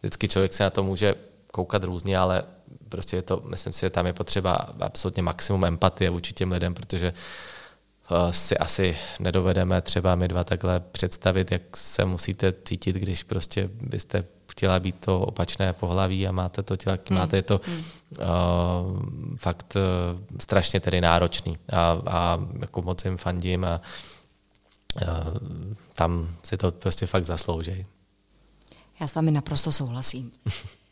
Vždycky člověk se na to může koukat různě, ale prostě je to, myslím si, že tam je potřeba absolutně maximum empatie vůči těm lidem, protože si asi nedovedeme třeba my dva takhle představit, jak se musíte cítit, když prostě byste chtěla být to opačné pohlaví a máte to tělo, hmm. máte to hmm. uh, fakt uh, strašně tedy náročný a, a jako moc jim fandím a uh, tam si to prostě fakt zaslouží. Já s vámi naprosto souhlasím. (laughs)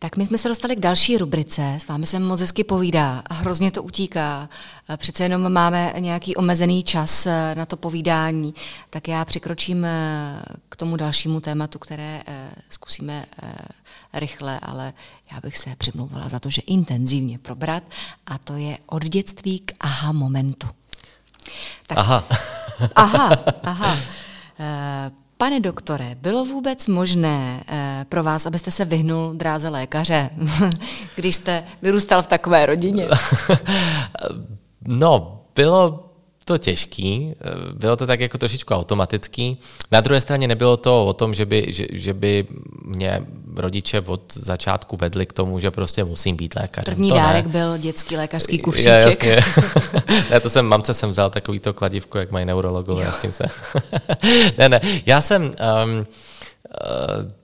Tak my jsme se dostali k další rubrice, s vámi se moc hezky povídá a hrozně to utíká. Přece jenom máme nějaký omezený čas eh, na to povídání, tak já přikročím eh, k tomu dalšímu tématu, které eh, zkusíme rychle, ale já bych se přimlouvala za to, že intenzivně probrat a to je od dětství k aha momentu. Tak, aha. aha, (laughs) aha. Pane doktore, bylo vůbec možné eh, pro vás, abyste se vyhnul dráze lékaře, (laughs) když jste vyrůstal v takové rodině? (laughs) no, bylo to těžký, bylo to tak jako trošičku automatický. Na druhé straně nebylo to o tom, že by, že, že by mě rodiče od začátku vedli k tomu, že prostě musím být lékařem. První to dárek ne. byl dětský lékařský kufříček. Ja, (laughs) (laughs) ne, to jsem, mamce jsem vzal takový to kladivko, jak mají neurologové, já s tím se... (laughs) ne, ne, já jsem... Um,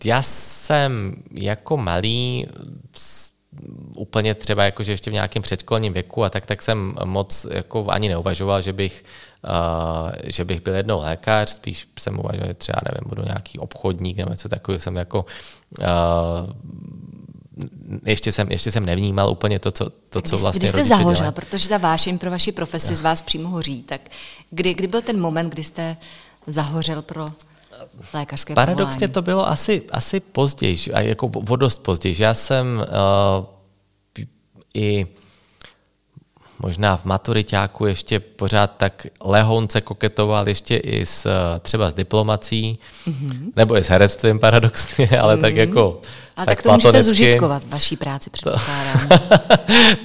já jsem jako malý úplně třeba jako, že ještě v nějakém předkolním věku a tak, tak jsem moc jako ani neuvažoval, že bych, uh, že bych byl jednou lékař, spíš jsem uvažoval, že třeba, nevím, budu nějaký obchodník nebo něco takového, jsem jako uh, ještě jsem, ještě jsem nevnímal úplně to, co, to, co vlastně Kdy jste zahořel, dělají. protože ta vášeň pro vaši profesi z vás přímo hoří, tak kdy, kdy byl ten moment, kdy jste zahořel pro lékařské Paradoxně povolání? to bylo asi, asi později, a jako o dost později. Já jsem uh, i možná v maturitáku ještě pořád tak lehonce koketoval ještě i s, třeba s diplomací, mm-hmm. nebo i s herectvím paradoxně, (laughs) ale mm-hmm. tak jako a tak, tak to můžete zužitkovat vaší práci, předpokládám.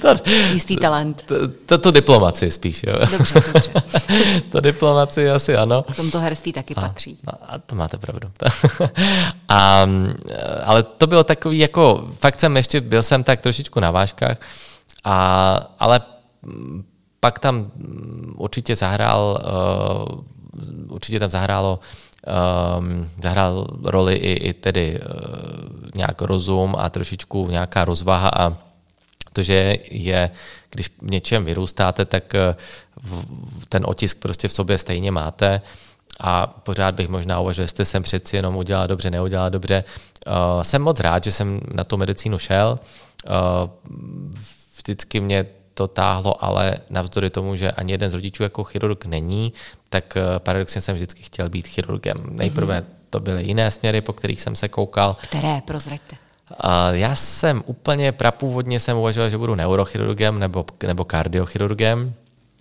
(laughs) to, Jistý talent. To, to, to diplomaci spíš, jo. Dobře, dobře. (laughs) to diplomaci asi ano. K tomto herství taky a, patří. A, a to máte pravdu. a, ale to bylo takový, jako fakt jsem ještě, byl jsem tak trošičku na vážkách, a, ale pak tam určitě zahrál, uh, určitě tam zahrálo um, zahrál roli i, i tedy uh, nějak rozum a trošičku nějaká rozvaha a to, že je, když v něčem vyrůstáte, tak uh, ten otisk prostě v sobě stejně máte a pořád bych možná uvažoval, jestli jsem přeci jenom udělal dobře, neudělal dobře. Uh, jsem moc rád, že jsem na tu medicínu šel. Uh, vždycky mě to táhlo, ale navzdory tomu, že ani jeden z rodičů jako chirurg není, tak eh, paradoxně jsem vždycky chtěl být chirurgem. Nejprve mm-hmm. to byly jiné směry, po kterých jsem se koukal. Které? Prozraďte. Já jsem úplně prapůvodně jsem uvažoval, že budu neurochirurgem nebo, nebo kardiochirurgem.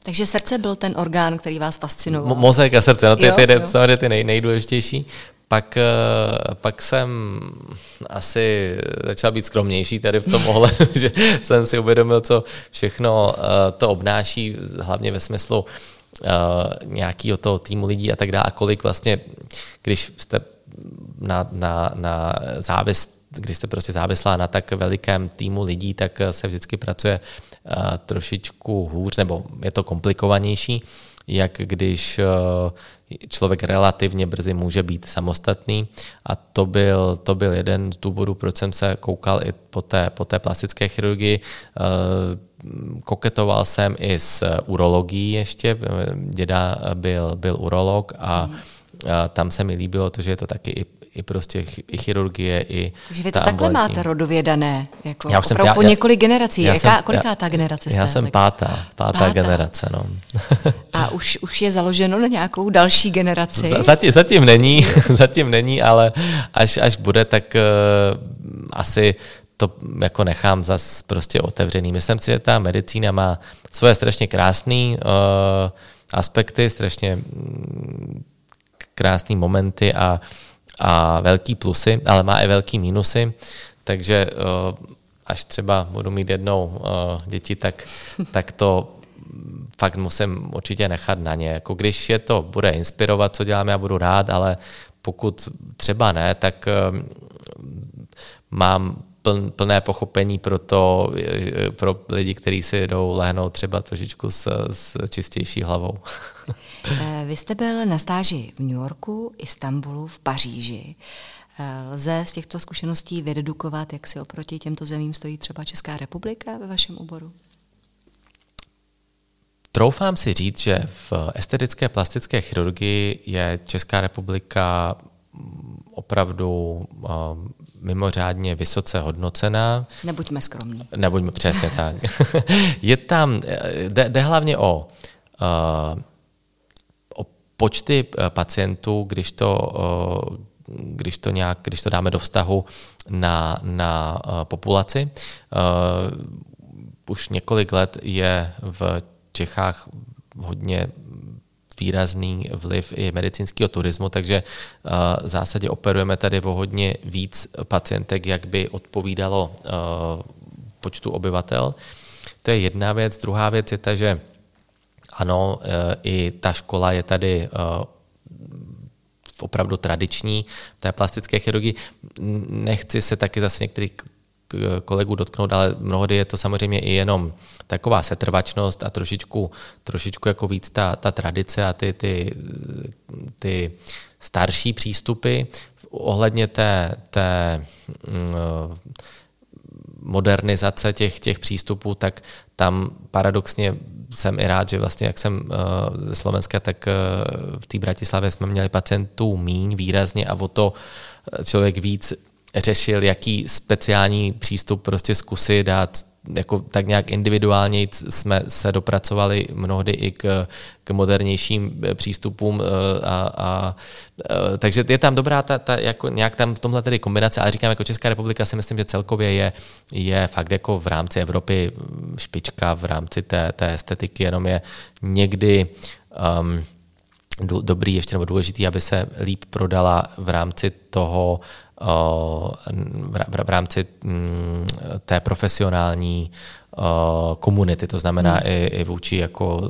Takže srdce byl ten orgán, který vás fascinoval. Mo- mozek a srdce, no ty, jo, ty, ty, ty nej, nejdůležitější. Pak, eh, pak jsem asi začal být skromnější tady v tom (laughs) ohledu, že jsem si uvědomil, co všechno eh, to obnáší, hlavně ve smyslu eh, nějakého toho týmu lidí a tak dále, a kolik vlastně, když jste na, na, na závis, když jste prostě závislá na tak velikém týmu lidí, tak se vždycky pracuje trošičku hůř, nebo je to komplikovanější jak když eh, člověk relativně brzy může být samostatný. A to byl, to byl jeden z důvodů, proč jsem se koukal i po té, po té plastické chirurgii. Eh, koketoval jsem i s urologií ještě. Děda byl, byl urolog a tam se mi líbilo to, že je to taky i i prostě i chirurgie, i Takže vy to takhle ambulantní. máte rodově dané, jako já už jsem, já, po několik generací. Já Jaká, jsem, koliká ta generace jste? Já jsem pátá, pátá, pátá. generace. No. (laughs) A už, už je založeno na nějakou další generaci? Zatím, zatím není, (laughs) zatím není, ale až, až bude, tak uh, asi to jako nechám zas prostě otevřený. Myslím si, že ta medicína má svoje strašně krásné uh, aspekty, strašně mm, krásné momenty a a velký plusy, ale má i velký mínusy, takže eh, až třeba budu mít jednou eh, děti, tak, tak to fakt musím určitě nechat na ně. Jako když je to bude inspirovat, co děláme, já budu rád, ale pokud třeba ne, tak eh, mám plné pochopení pro to, pro lidi, kteří si jdou lehnout třeba trošičku s, s čistější hlavou. (laughs) Eh, vy jste byl na stáži v New Yorku, Istanbulu, v Paříži. Eh, lze z těchto zkušeností vydedukovat, jak si oproti těmto zemím stojí třeba Česká republika ve vašem oboru? Troufám si říct, že v estetické plastické chirurgii je Česká republika opravdu uh, mimořádně vysoce hodnocená. Nebuďme skromní. Nebuďme přesně tak. (laughs) je tam, jde, jde hlavně o uh, počty eh, pacientů, když to, eh, když to, nějak, když to dáme do vztahu na, na eh, populaci. Už několik let je v Čechách hodně výrazný vliv i medicínského turismu, takže v zásadě operujeme tady o hodně víc pacientek, jak by odpovídalo počtu obyvatel. To je jedna věc. Druhá věc je ta, že ano, eh, i ta škola je tady eh, opravdu tradiční v té plastické chirurgii. Nechci se taky zase některých kolegů dotknout, ale mnohdy je to samozřejmě i jenom taková setrvačnost a trošičku, trošičku jako víc ta, ta tradice a ty, ty, ty starší přístupy. Ohledně té, té mm, modernizace těch, těch přístupů, tak tam paradoxně jsem i rád, že vlastně jak jsem ze Slovenska, tak v té Bratislavě jsme měli pacientů míň výrazně a o to člověk víc řešil, jaký speciální přístup prostě zkusit dát jako tak nějak individuálně jsme se dopracovali mnohdy i k, k modernějším eh, přístupům eh, a, a, a takže je tam dobrá ta, ta jako nějak tam v tomhle tedy kombinace, ale říkám, jako Česká republika si myslím, že celkově je, je fakt jako v rámci Evropy špička v rámci té, té estetiky, jenom je někdy um, dobrý ještě nebo důležitý, aby se líp prodala v rámci toho v rámci mm, té profesionální komunity, to znamená hmm. i, i vůči jako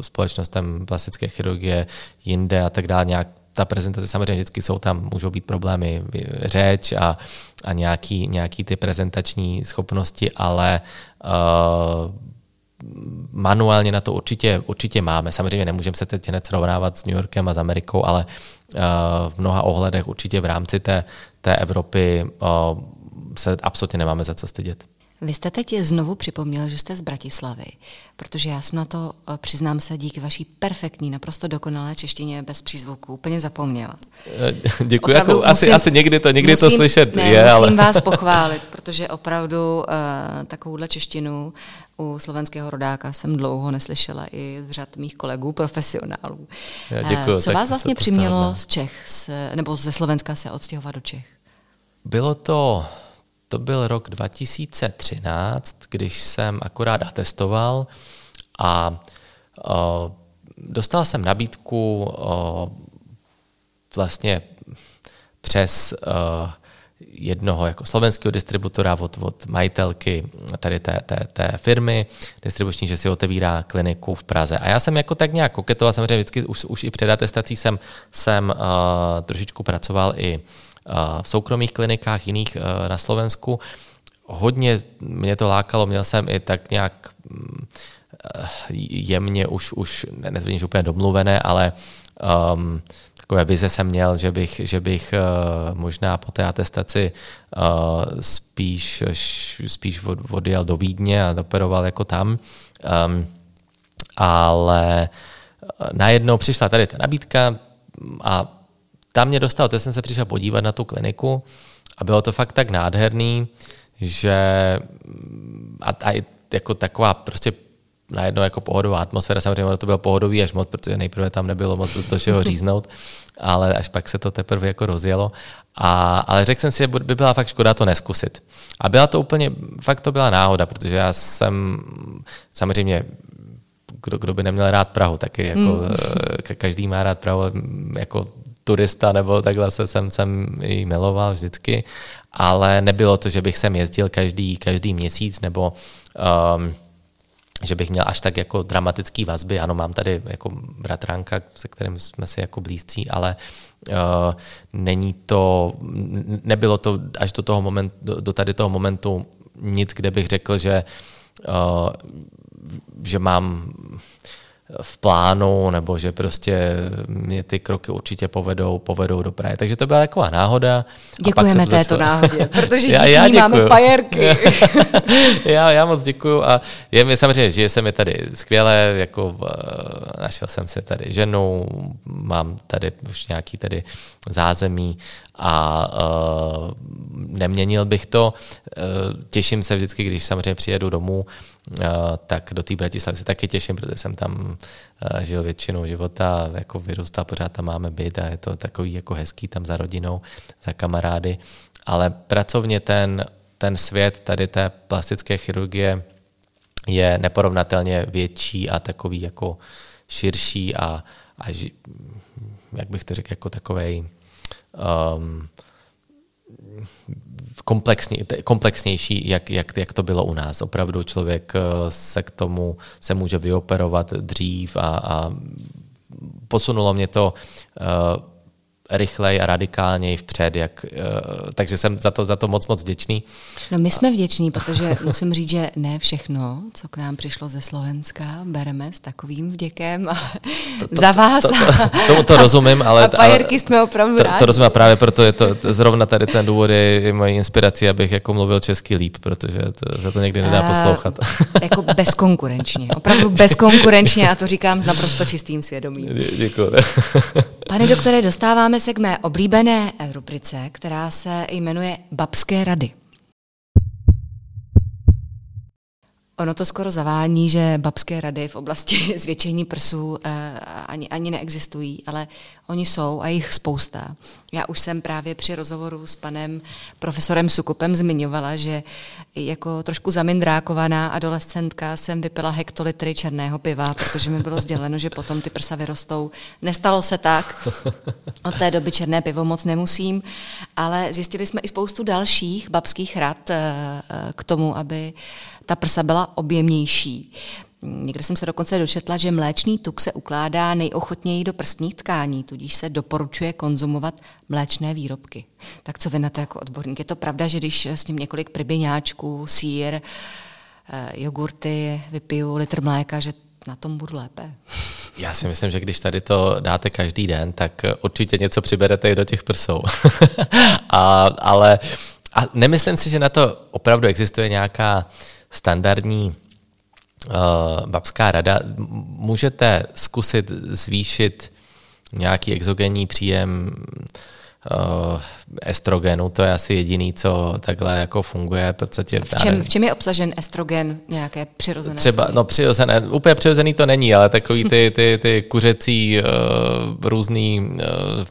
společnostem plastické chirurgie jinde a tak dále, nějak ta prezentace samozřejmě vždycky jsou tam, můžou být problémy řeč a, a nějaký, nějaký ty prezentační schopnosti, ale uh, manuálně na to určitě, určitě máme. Samozřejmě nemůžeme se teď hned srovnávat s New Yorkem a s Amerikou, ale uh, v mnoha ohledech určitě v rámci té, té Evropy uh, se absolutně nemáme za co stydět. Vy jste teď znovu připomněl, že jste z Bratislavy, protože já jsem na to, eh, přiznám se, díky vaší perfektní, naprosto dokonalé češtině bez přízvuku úplně zapomněla. Děkuji, jako musím, asi, asi někdy to, někdy musím, to slyšet ne, je, musím ale... vás (laughs) pochválit, protože opravdu uh, takovouhle češtinu u slovenského rodáka jsem dlouho neslyšela i z řad mých kolegů profesionálů. Já děkuju, Co vás vlastně přimělo z Čech, z, nebo ze Slovenska se odstěhovat do Čech? Bylo to to byl rok 2013, když jsem akorát atestoval a uh, dostal jsem nabídku uh, vlastně přes uh, jednoho jako slovenského distributora od, od majitelky tady té, té, té firmy distribuční, že si otevírá kliniku v Praze. A já jsem jako tak nějak koketoval, samozřejmě vždycky už, už i před atestací jsem, jsem uh, trošičku pracoval i v soukromých klinikách jiných eh, na Slovensku. Hodně mě to lákalo, měl jsem i tak nějak mm, eh, jemně už, už netvrdím, že úplně domluvené, ale um, takové vize jsem měl, že bych, že bych uh, možná po té atestaci uh, spíš, spíš odjel do Vídně a doperoval jako tam. Um, ale najednou přišla tady ta nabídka a tam mě dostal, teď jsem se přišel podívat na tu kliniku a bylo to fakt tak nádherný, že a, a jako taková prostě najednou jako pohodová atmosféra, samozřejmě ono to bylo pohodový až moc, protože nejprve tam nebylo moc do čeho říznout, (laughs) ale až pak se to teprve jako rozjelo. A, ale řekl jsem si, že by byla fakt škoda to neskusit. A byla to úplně, fakt to byla náhoda, protože já jsem samozřejmě kdo, kdo by neměl rád Prahu, taky jako mm. každý má rád Prahu, jako turista nebo takhle se jsem, jsem ji miloval vždycky, ale nebylo to, že bych sem jezdil každý, každý měsíc nebo um, že bych měl až tak jako dramatický vazby. Ano, mám tady jako bratránka, se kterým jsme si jako blízcí, ale uh, není to, nebylo to až do toho momentu, do, do tady toho momentu nic, kde bych řekl, že uh, že mám v plánu, nebo že prostě mě ty kroky určitě povedou, povedou do Prahy. Takže to byla taková náhoda. Děkujeme této to... náhodě, protože (laughs) já, já máme pajerky. (laughs) já, já moc děkuju a je mi samozřejmě, že se mi tady skvěle, jako eh, našel jsem si tady ženu, mám tady už nějaký tady zázemí a uh, neměnil bych to. Uh, těším se vždycky, když samozřejmě přijedu domů, uh, tak do té Bratislavy se taky těším, protože jsem tam uh, žil většinou života, jako vyrůstal, pořád tam máme byt a je to takový jako hezký tam za rodinou, za kamarády. Ale pracovně ten, ten svět tady té plastické chirurgie je neporovnatelně větší a takový jako širší a, a jak bych to řekl, jako takovej um, komplexně, komplexnější, jak, jak, jak to bylo u nás. Opravdu člověk uh, se k tomu se může vyoperovat dřív a, a posunulo mě to uh, rychleji a radikálněji vpřed. Jak, uh, takže jsem za to, za to moc, moc vděčný. No my jsme vděční, protože musím říct, že ne všechno, co k nám přišlo ze Slovenska, bereme s takovým vděkem, ale to, to, za vás. To, to, to, tomu to rozumím, ale... A pajerky jsme opravdu to, rádi. to rozumím a právě proto je to, zrovna tady ten důvod je mojí inspirací, abych jako mluvil česky líp, protože to, za to někdy nedá poslouchat. jako bezkonkurenčně, opravdu bezkonkurenčně a to říkám s naprosto čistým svědomím. (laughs) Děkuji. Pane doktore, dostáváme se k mé oblíbené rubrice, která se jmenuje Babské rady. Ono to skoro zavání, že babské rady v oblasti (laughs) zvětšení prsů eh, ani, ani neexistují, ale oni jsou a jich spousta. Já už jsem právě při rozhovoru s panem profesorem Sukupem zmiňovala, že jako trošku zamindrákovaná adolescentka jsem vypila hektolitry černého piva, protože mi bylo sděleno, že potom ty prsa vyrostou. Nestalo se tak. Od té doby černé pivo moc nemusím, ale zjistili jsme i spoustu dalších babských rad eh, eh, k tomu, aby ta prsa byla objemnější. Někde jsem se dokonce dočetla, že mléčný tuk se ukládá nejochotněji do prstních tkání, tudíž se doporučuje konzumovat mléčné výrobky. Tak co vy na to jako odborník? Je to pravda, že když s ním několik pribyňáčků, sír, eh, jogurty, vypiju litr mléka, že na tom budu lépe? Já si myslím, že když tady to dáte každý den, tak určitě něco přiberete i do těch prsou. (laughs) a, ale a nemyslím si, že na to opravdu existuje nějaká standardní babská rada. Můžete zkusit zvýšit nějaký exogenní příjem uh, estrogenu, to je asi jediný, co takhle jako funguje. V, podstatě, v, čem, v čem je obsažen estrogen nějaké přirozené? Třeba, no přirozené, úplně přirozený to není, ale takový ty, (laughs) ty, ty kuřecí uh, různý uh,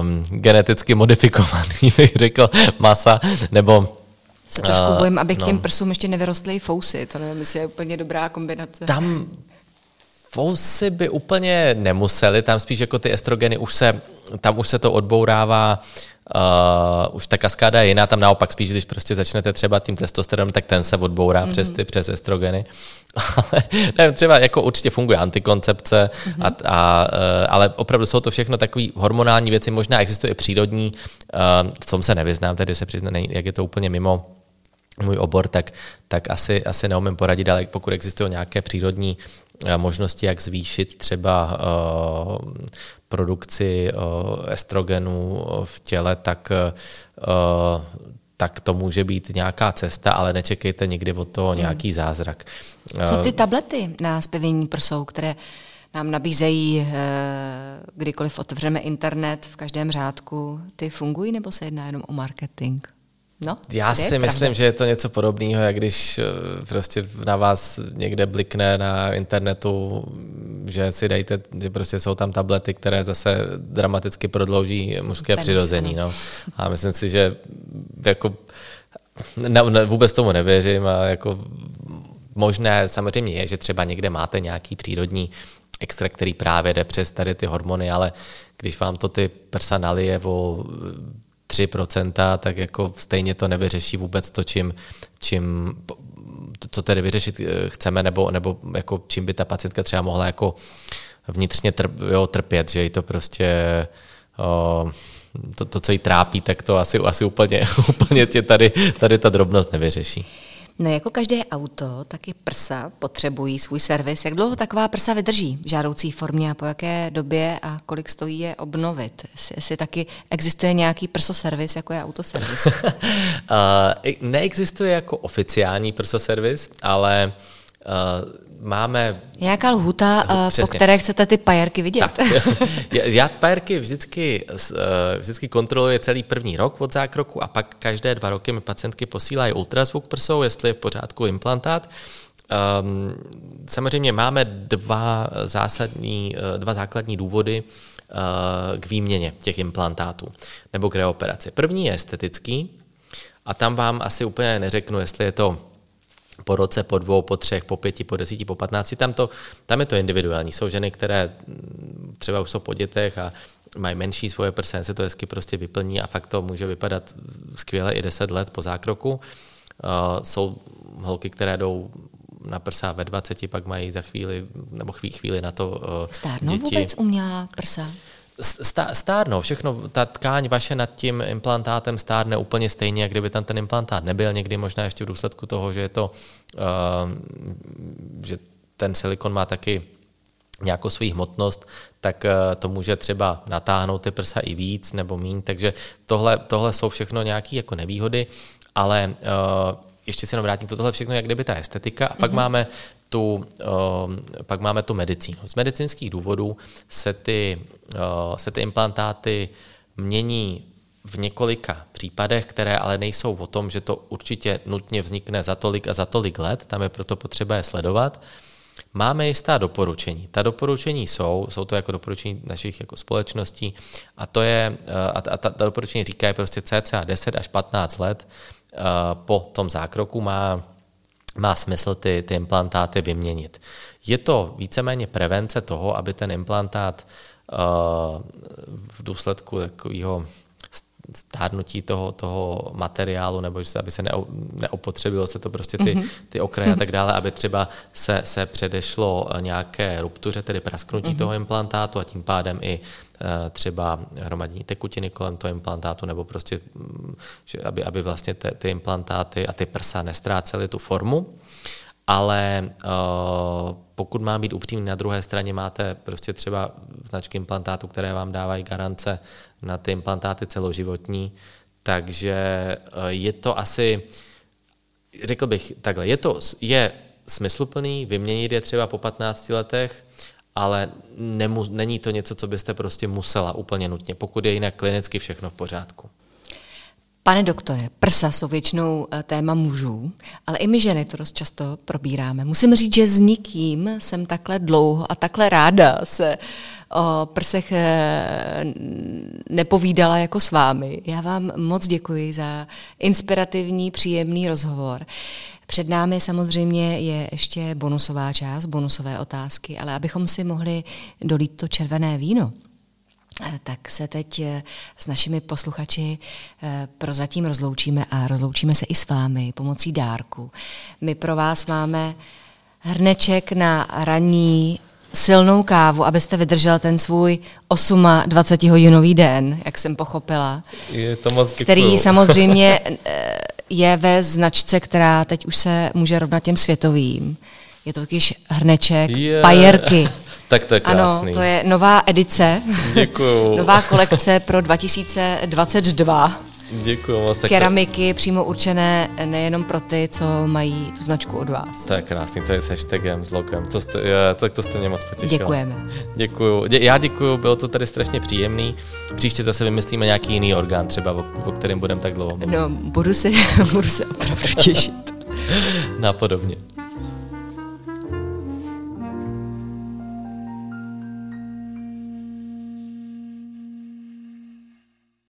um, geneticky modifikovaný, (laughs) bych řekl, masa, nebo se trošku uh, bojím, aby k no. těm prsům ještě nevyrostly fousy. To nevím, jestli je úplně dobrá kombinace. Tam fousy by úplně nemusely, tam spíš jako ty estrogeny už se, tam už se to odbourává Uh, už ta kaskáda je jiná, tam naopak spíš, když prostě začnete třeba tím testosteronem, tak ten se odbourá mm-hmm. přes ty přes estrogeny. Ale (laughs) ne, třeba jako určitě funguje antikoncepce, mm-hmm. a, a, uh, ale opravdu jsou to všechno takové hormonální věci, možná existuje i přírodní, uh, v tom se nevyznám, tedy se přiznám, jak je to úplně mimo můj obor, tak, tak asi, asi neumím poradit, ale pokud existují nějaké přírodní možnosti, jak zvýšit třeba uh, produkci uh, estrogenu v těle, tak, uh, tak to může být nějaká cesta, ale nečekejte nikdy od toho hmm. nějaký zázrak. Co ty tablety na zpěvění prsou, které nám nabízejí, kdykoliv otevřeme internet v každém řádku, ty fungují nebo se jedná jenom o marketing? No, Já si pravda. myslím, že je to něco podobného, jak když eh, prostě na vás někde blikne na internetu, že si dejte, že prostě jsou tam tablety, které zase dramaticky prodlouží mužské Penis, přirození. No. A myslím si, že jako ne, ne, vůbec tomu nevěřím a jako možné samozřejmě je, že třeba někde máte nějaký přírodní extrakt, který právě jde přes tady ty hormony, ale když vám to ty prsa nalije o 3%, tak jako stejně to nevyřeší vůbec to, čím, čím co tedy vyřešit eh, chceme, nebo, nebo jako čím by ta pacientka třeba mohla jako vnitřně trp, jo, trpět, že jí to prostě o, to, to, co jí trápí, tak to asi, asi úplně, (laughs) úplně tě tady, tady ta drobnost nevyřeší. No jako každé auto, tak i prsa potřebují svůj servis. Jak dlouho taková prsa vydrží v žádoucí formě a po jaké době a kolik stojí je obnovit? Jestli, jestli taky existuje nějaký prsoservis, jako je autoservis? (laughs) uh, neexistuje jako oficiální prsoservis, ale uh, máme... Nějaká lhuta, Přesně. po které chcete ty pajerky vidět? Tak. (laughs) Já pajerky vždycky, eh, vždycky kontroluji celý první rok od zákroku a pak každé dva roky mi pacientky posílají ultrazvuk prsou, jestli je v pořádku implantát. Um, samozřejmě máme dva, zásadní, eh, dva základní důvody uh, k výměně těch implantátů nebo k reoperaci. První je estetický a tam vám asi úplně neřeknu, jestli je to po roce, po dvou, po třech, po pěti, po desíti, po patnácti, tam, to, tam je to individuální. Jsou ženy, které třeba už jsou po dětech a mají menší svoje prsa, se to hezky prostě vyplní a fakt to může vypadat skvěle i deset let po zákroku. Uh, jsou holky, které jdou na prsa ve 20, pak mají za chvíli, nebo chvíli, chvíli na to uh, Stárnou děti. vůbec umělá prsa? Stárnou, všechno, ta tkáň vaše nad tím implantátem stárne úplně stejně, jak kdyby tam ten implantát nebyl, někdy možná ještě v důsledku toho, že je to, uh, že ten silikon má taky nějakou svou hmotnost, tak uh, to může třeba natáhnout ty prsa i víc nebo míň, takže tohle, tohle jsou všechno nějaké jako nevýhody, ale uh, ještě se jenom vrátím, tohle všechno jak kdyby ta estetika. A pak mm-hmm. máme tu, uh, pak máme tu medicínu. Z medicínských důvodů se ty, uh, se ty implantáty mění v několika případech, které ale nejsou o tom, že to určitě nutně vznikne za tolik a za tolik let, tam je proto potřeba je sledovat. Máme jistá doporučení. Ta doporučení jsou, jsou to jako doporučení našich jako společností a to je, a ta, ta doporučení říkají prostě cca 10 až 15 let po tom zákroku má má smysl ty, ty implantáty vyměnit. Je to víceméně prevence toho, aby ten implantát uh, v důsledku takového stárnutí toho, toho materiálu, nebo že se, aby se neopotřebilo se to prostě ty, mm-hmm. ty okraje a tak dále, aby třeba se, se předešlo nějaké ruptuře, tedy prasknutí mm-hmm. toho implantátu a tím pádem i třeba hromadění tekutiny kolem toho implantátu, nebo prostě, mm, že aby, aby vlastně ty, ty implantáty a ty prsa nestrácely tu formu. Ale uh, pokud má být upřímný, na druhé straně máte prostě třeba značky implantátů, které vám dávají garance na ty implantáty celoživotní, takže uh, je to asi, řekl bych takhle, je to je smysluplný vyměnit je třeba po 15 letech, ale nemu, není to něco, co byste prostě musela úplně nutně, pokud je jinak klinicky všechno v pořádku. Pane doktore, prsa jsou většinou eh, téma mužů, ale i my ženy to dost často probíráme. Musím říct, že s nikým jsem takhle dlouho a takhle ráda se o prsech eh, nepovídala jako s vámi. Já vám moc děkuji za inspirativní, příjemný rozhovor. Před námi samozřejmě je ještě bonusová část, bonusové otázky, ale abychom si mohli dolít to červené víno, eh, tak se teď eh, s našimi posluchači eh, prozatím rozloučíme a rozloučíme se i s vámi pomocí dárku. My pro vás máme hrneček na ranní silnou kávu, abyste vydržel ten svůj 28 hodinový den, jak jsem pochopila. Je to moc děkuju. Který samozřejmě je ve značce, která teď už se může rovnat těm světovým. Je to totiž hrneček, yeah. pajerky. (laughs) tak to je krásný. Ano, to je nová edice. Děkuju. (laughs) nová kolekce pro 2022. Děkuji moc. Keramiky přímo určené nejenom pro ty, co mají tu značku od vás. To je krásný, to je s hashtagem, s logem, to jste, je, tak to jste mě moc potěšil. Děkujeme. Děkuju. Dě, já děkuju, bylo to tady strašně příjemný. Příště zase vymyslíme nějaký jiný orgán, třeba o, o kterém budeme tak dlouho mluvit. No, budu se, (laughs) budu se opravdu těšit. Napodobně.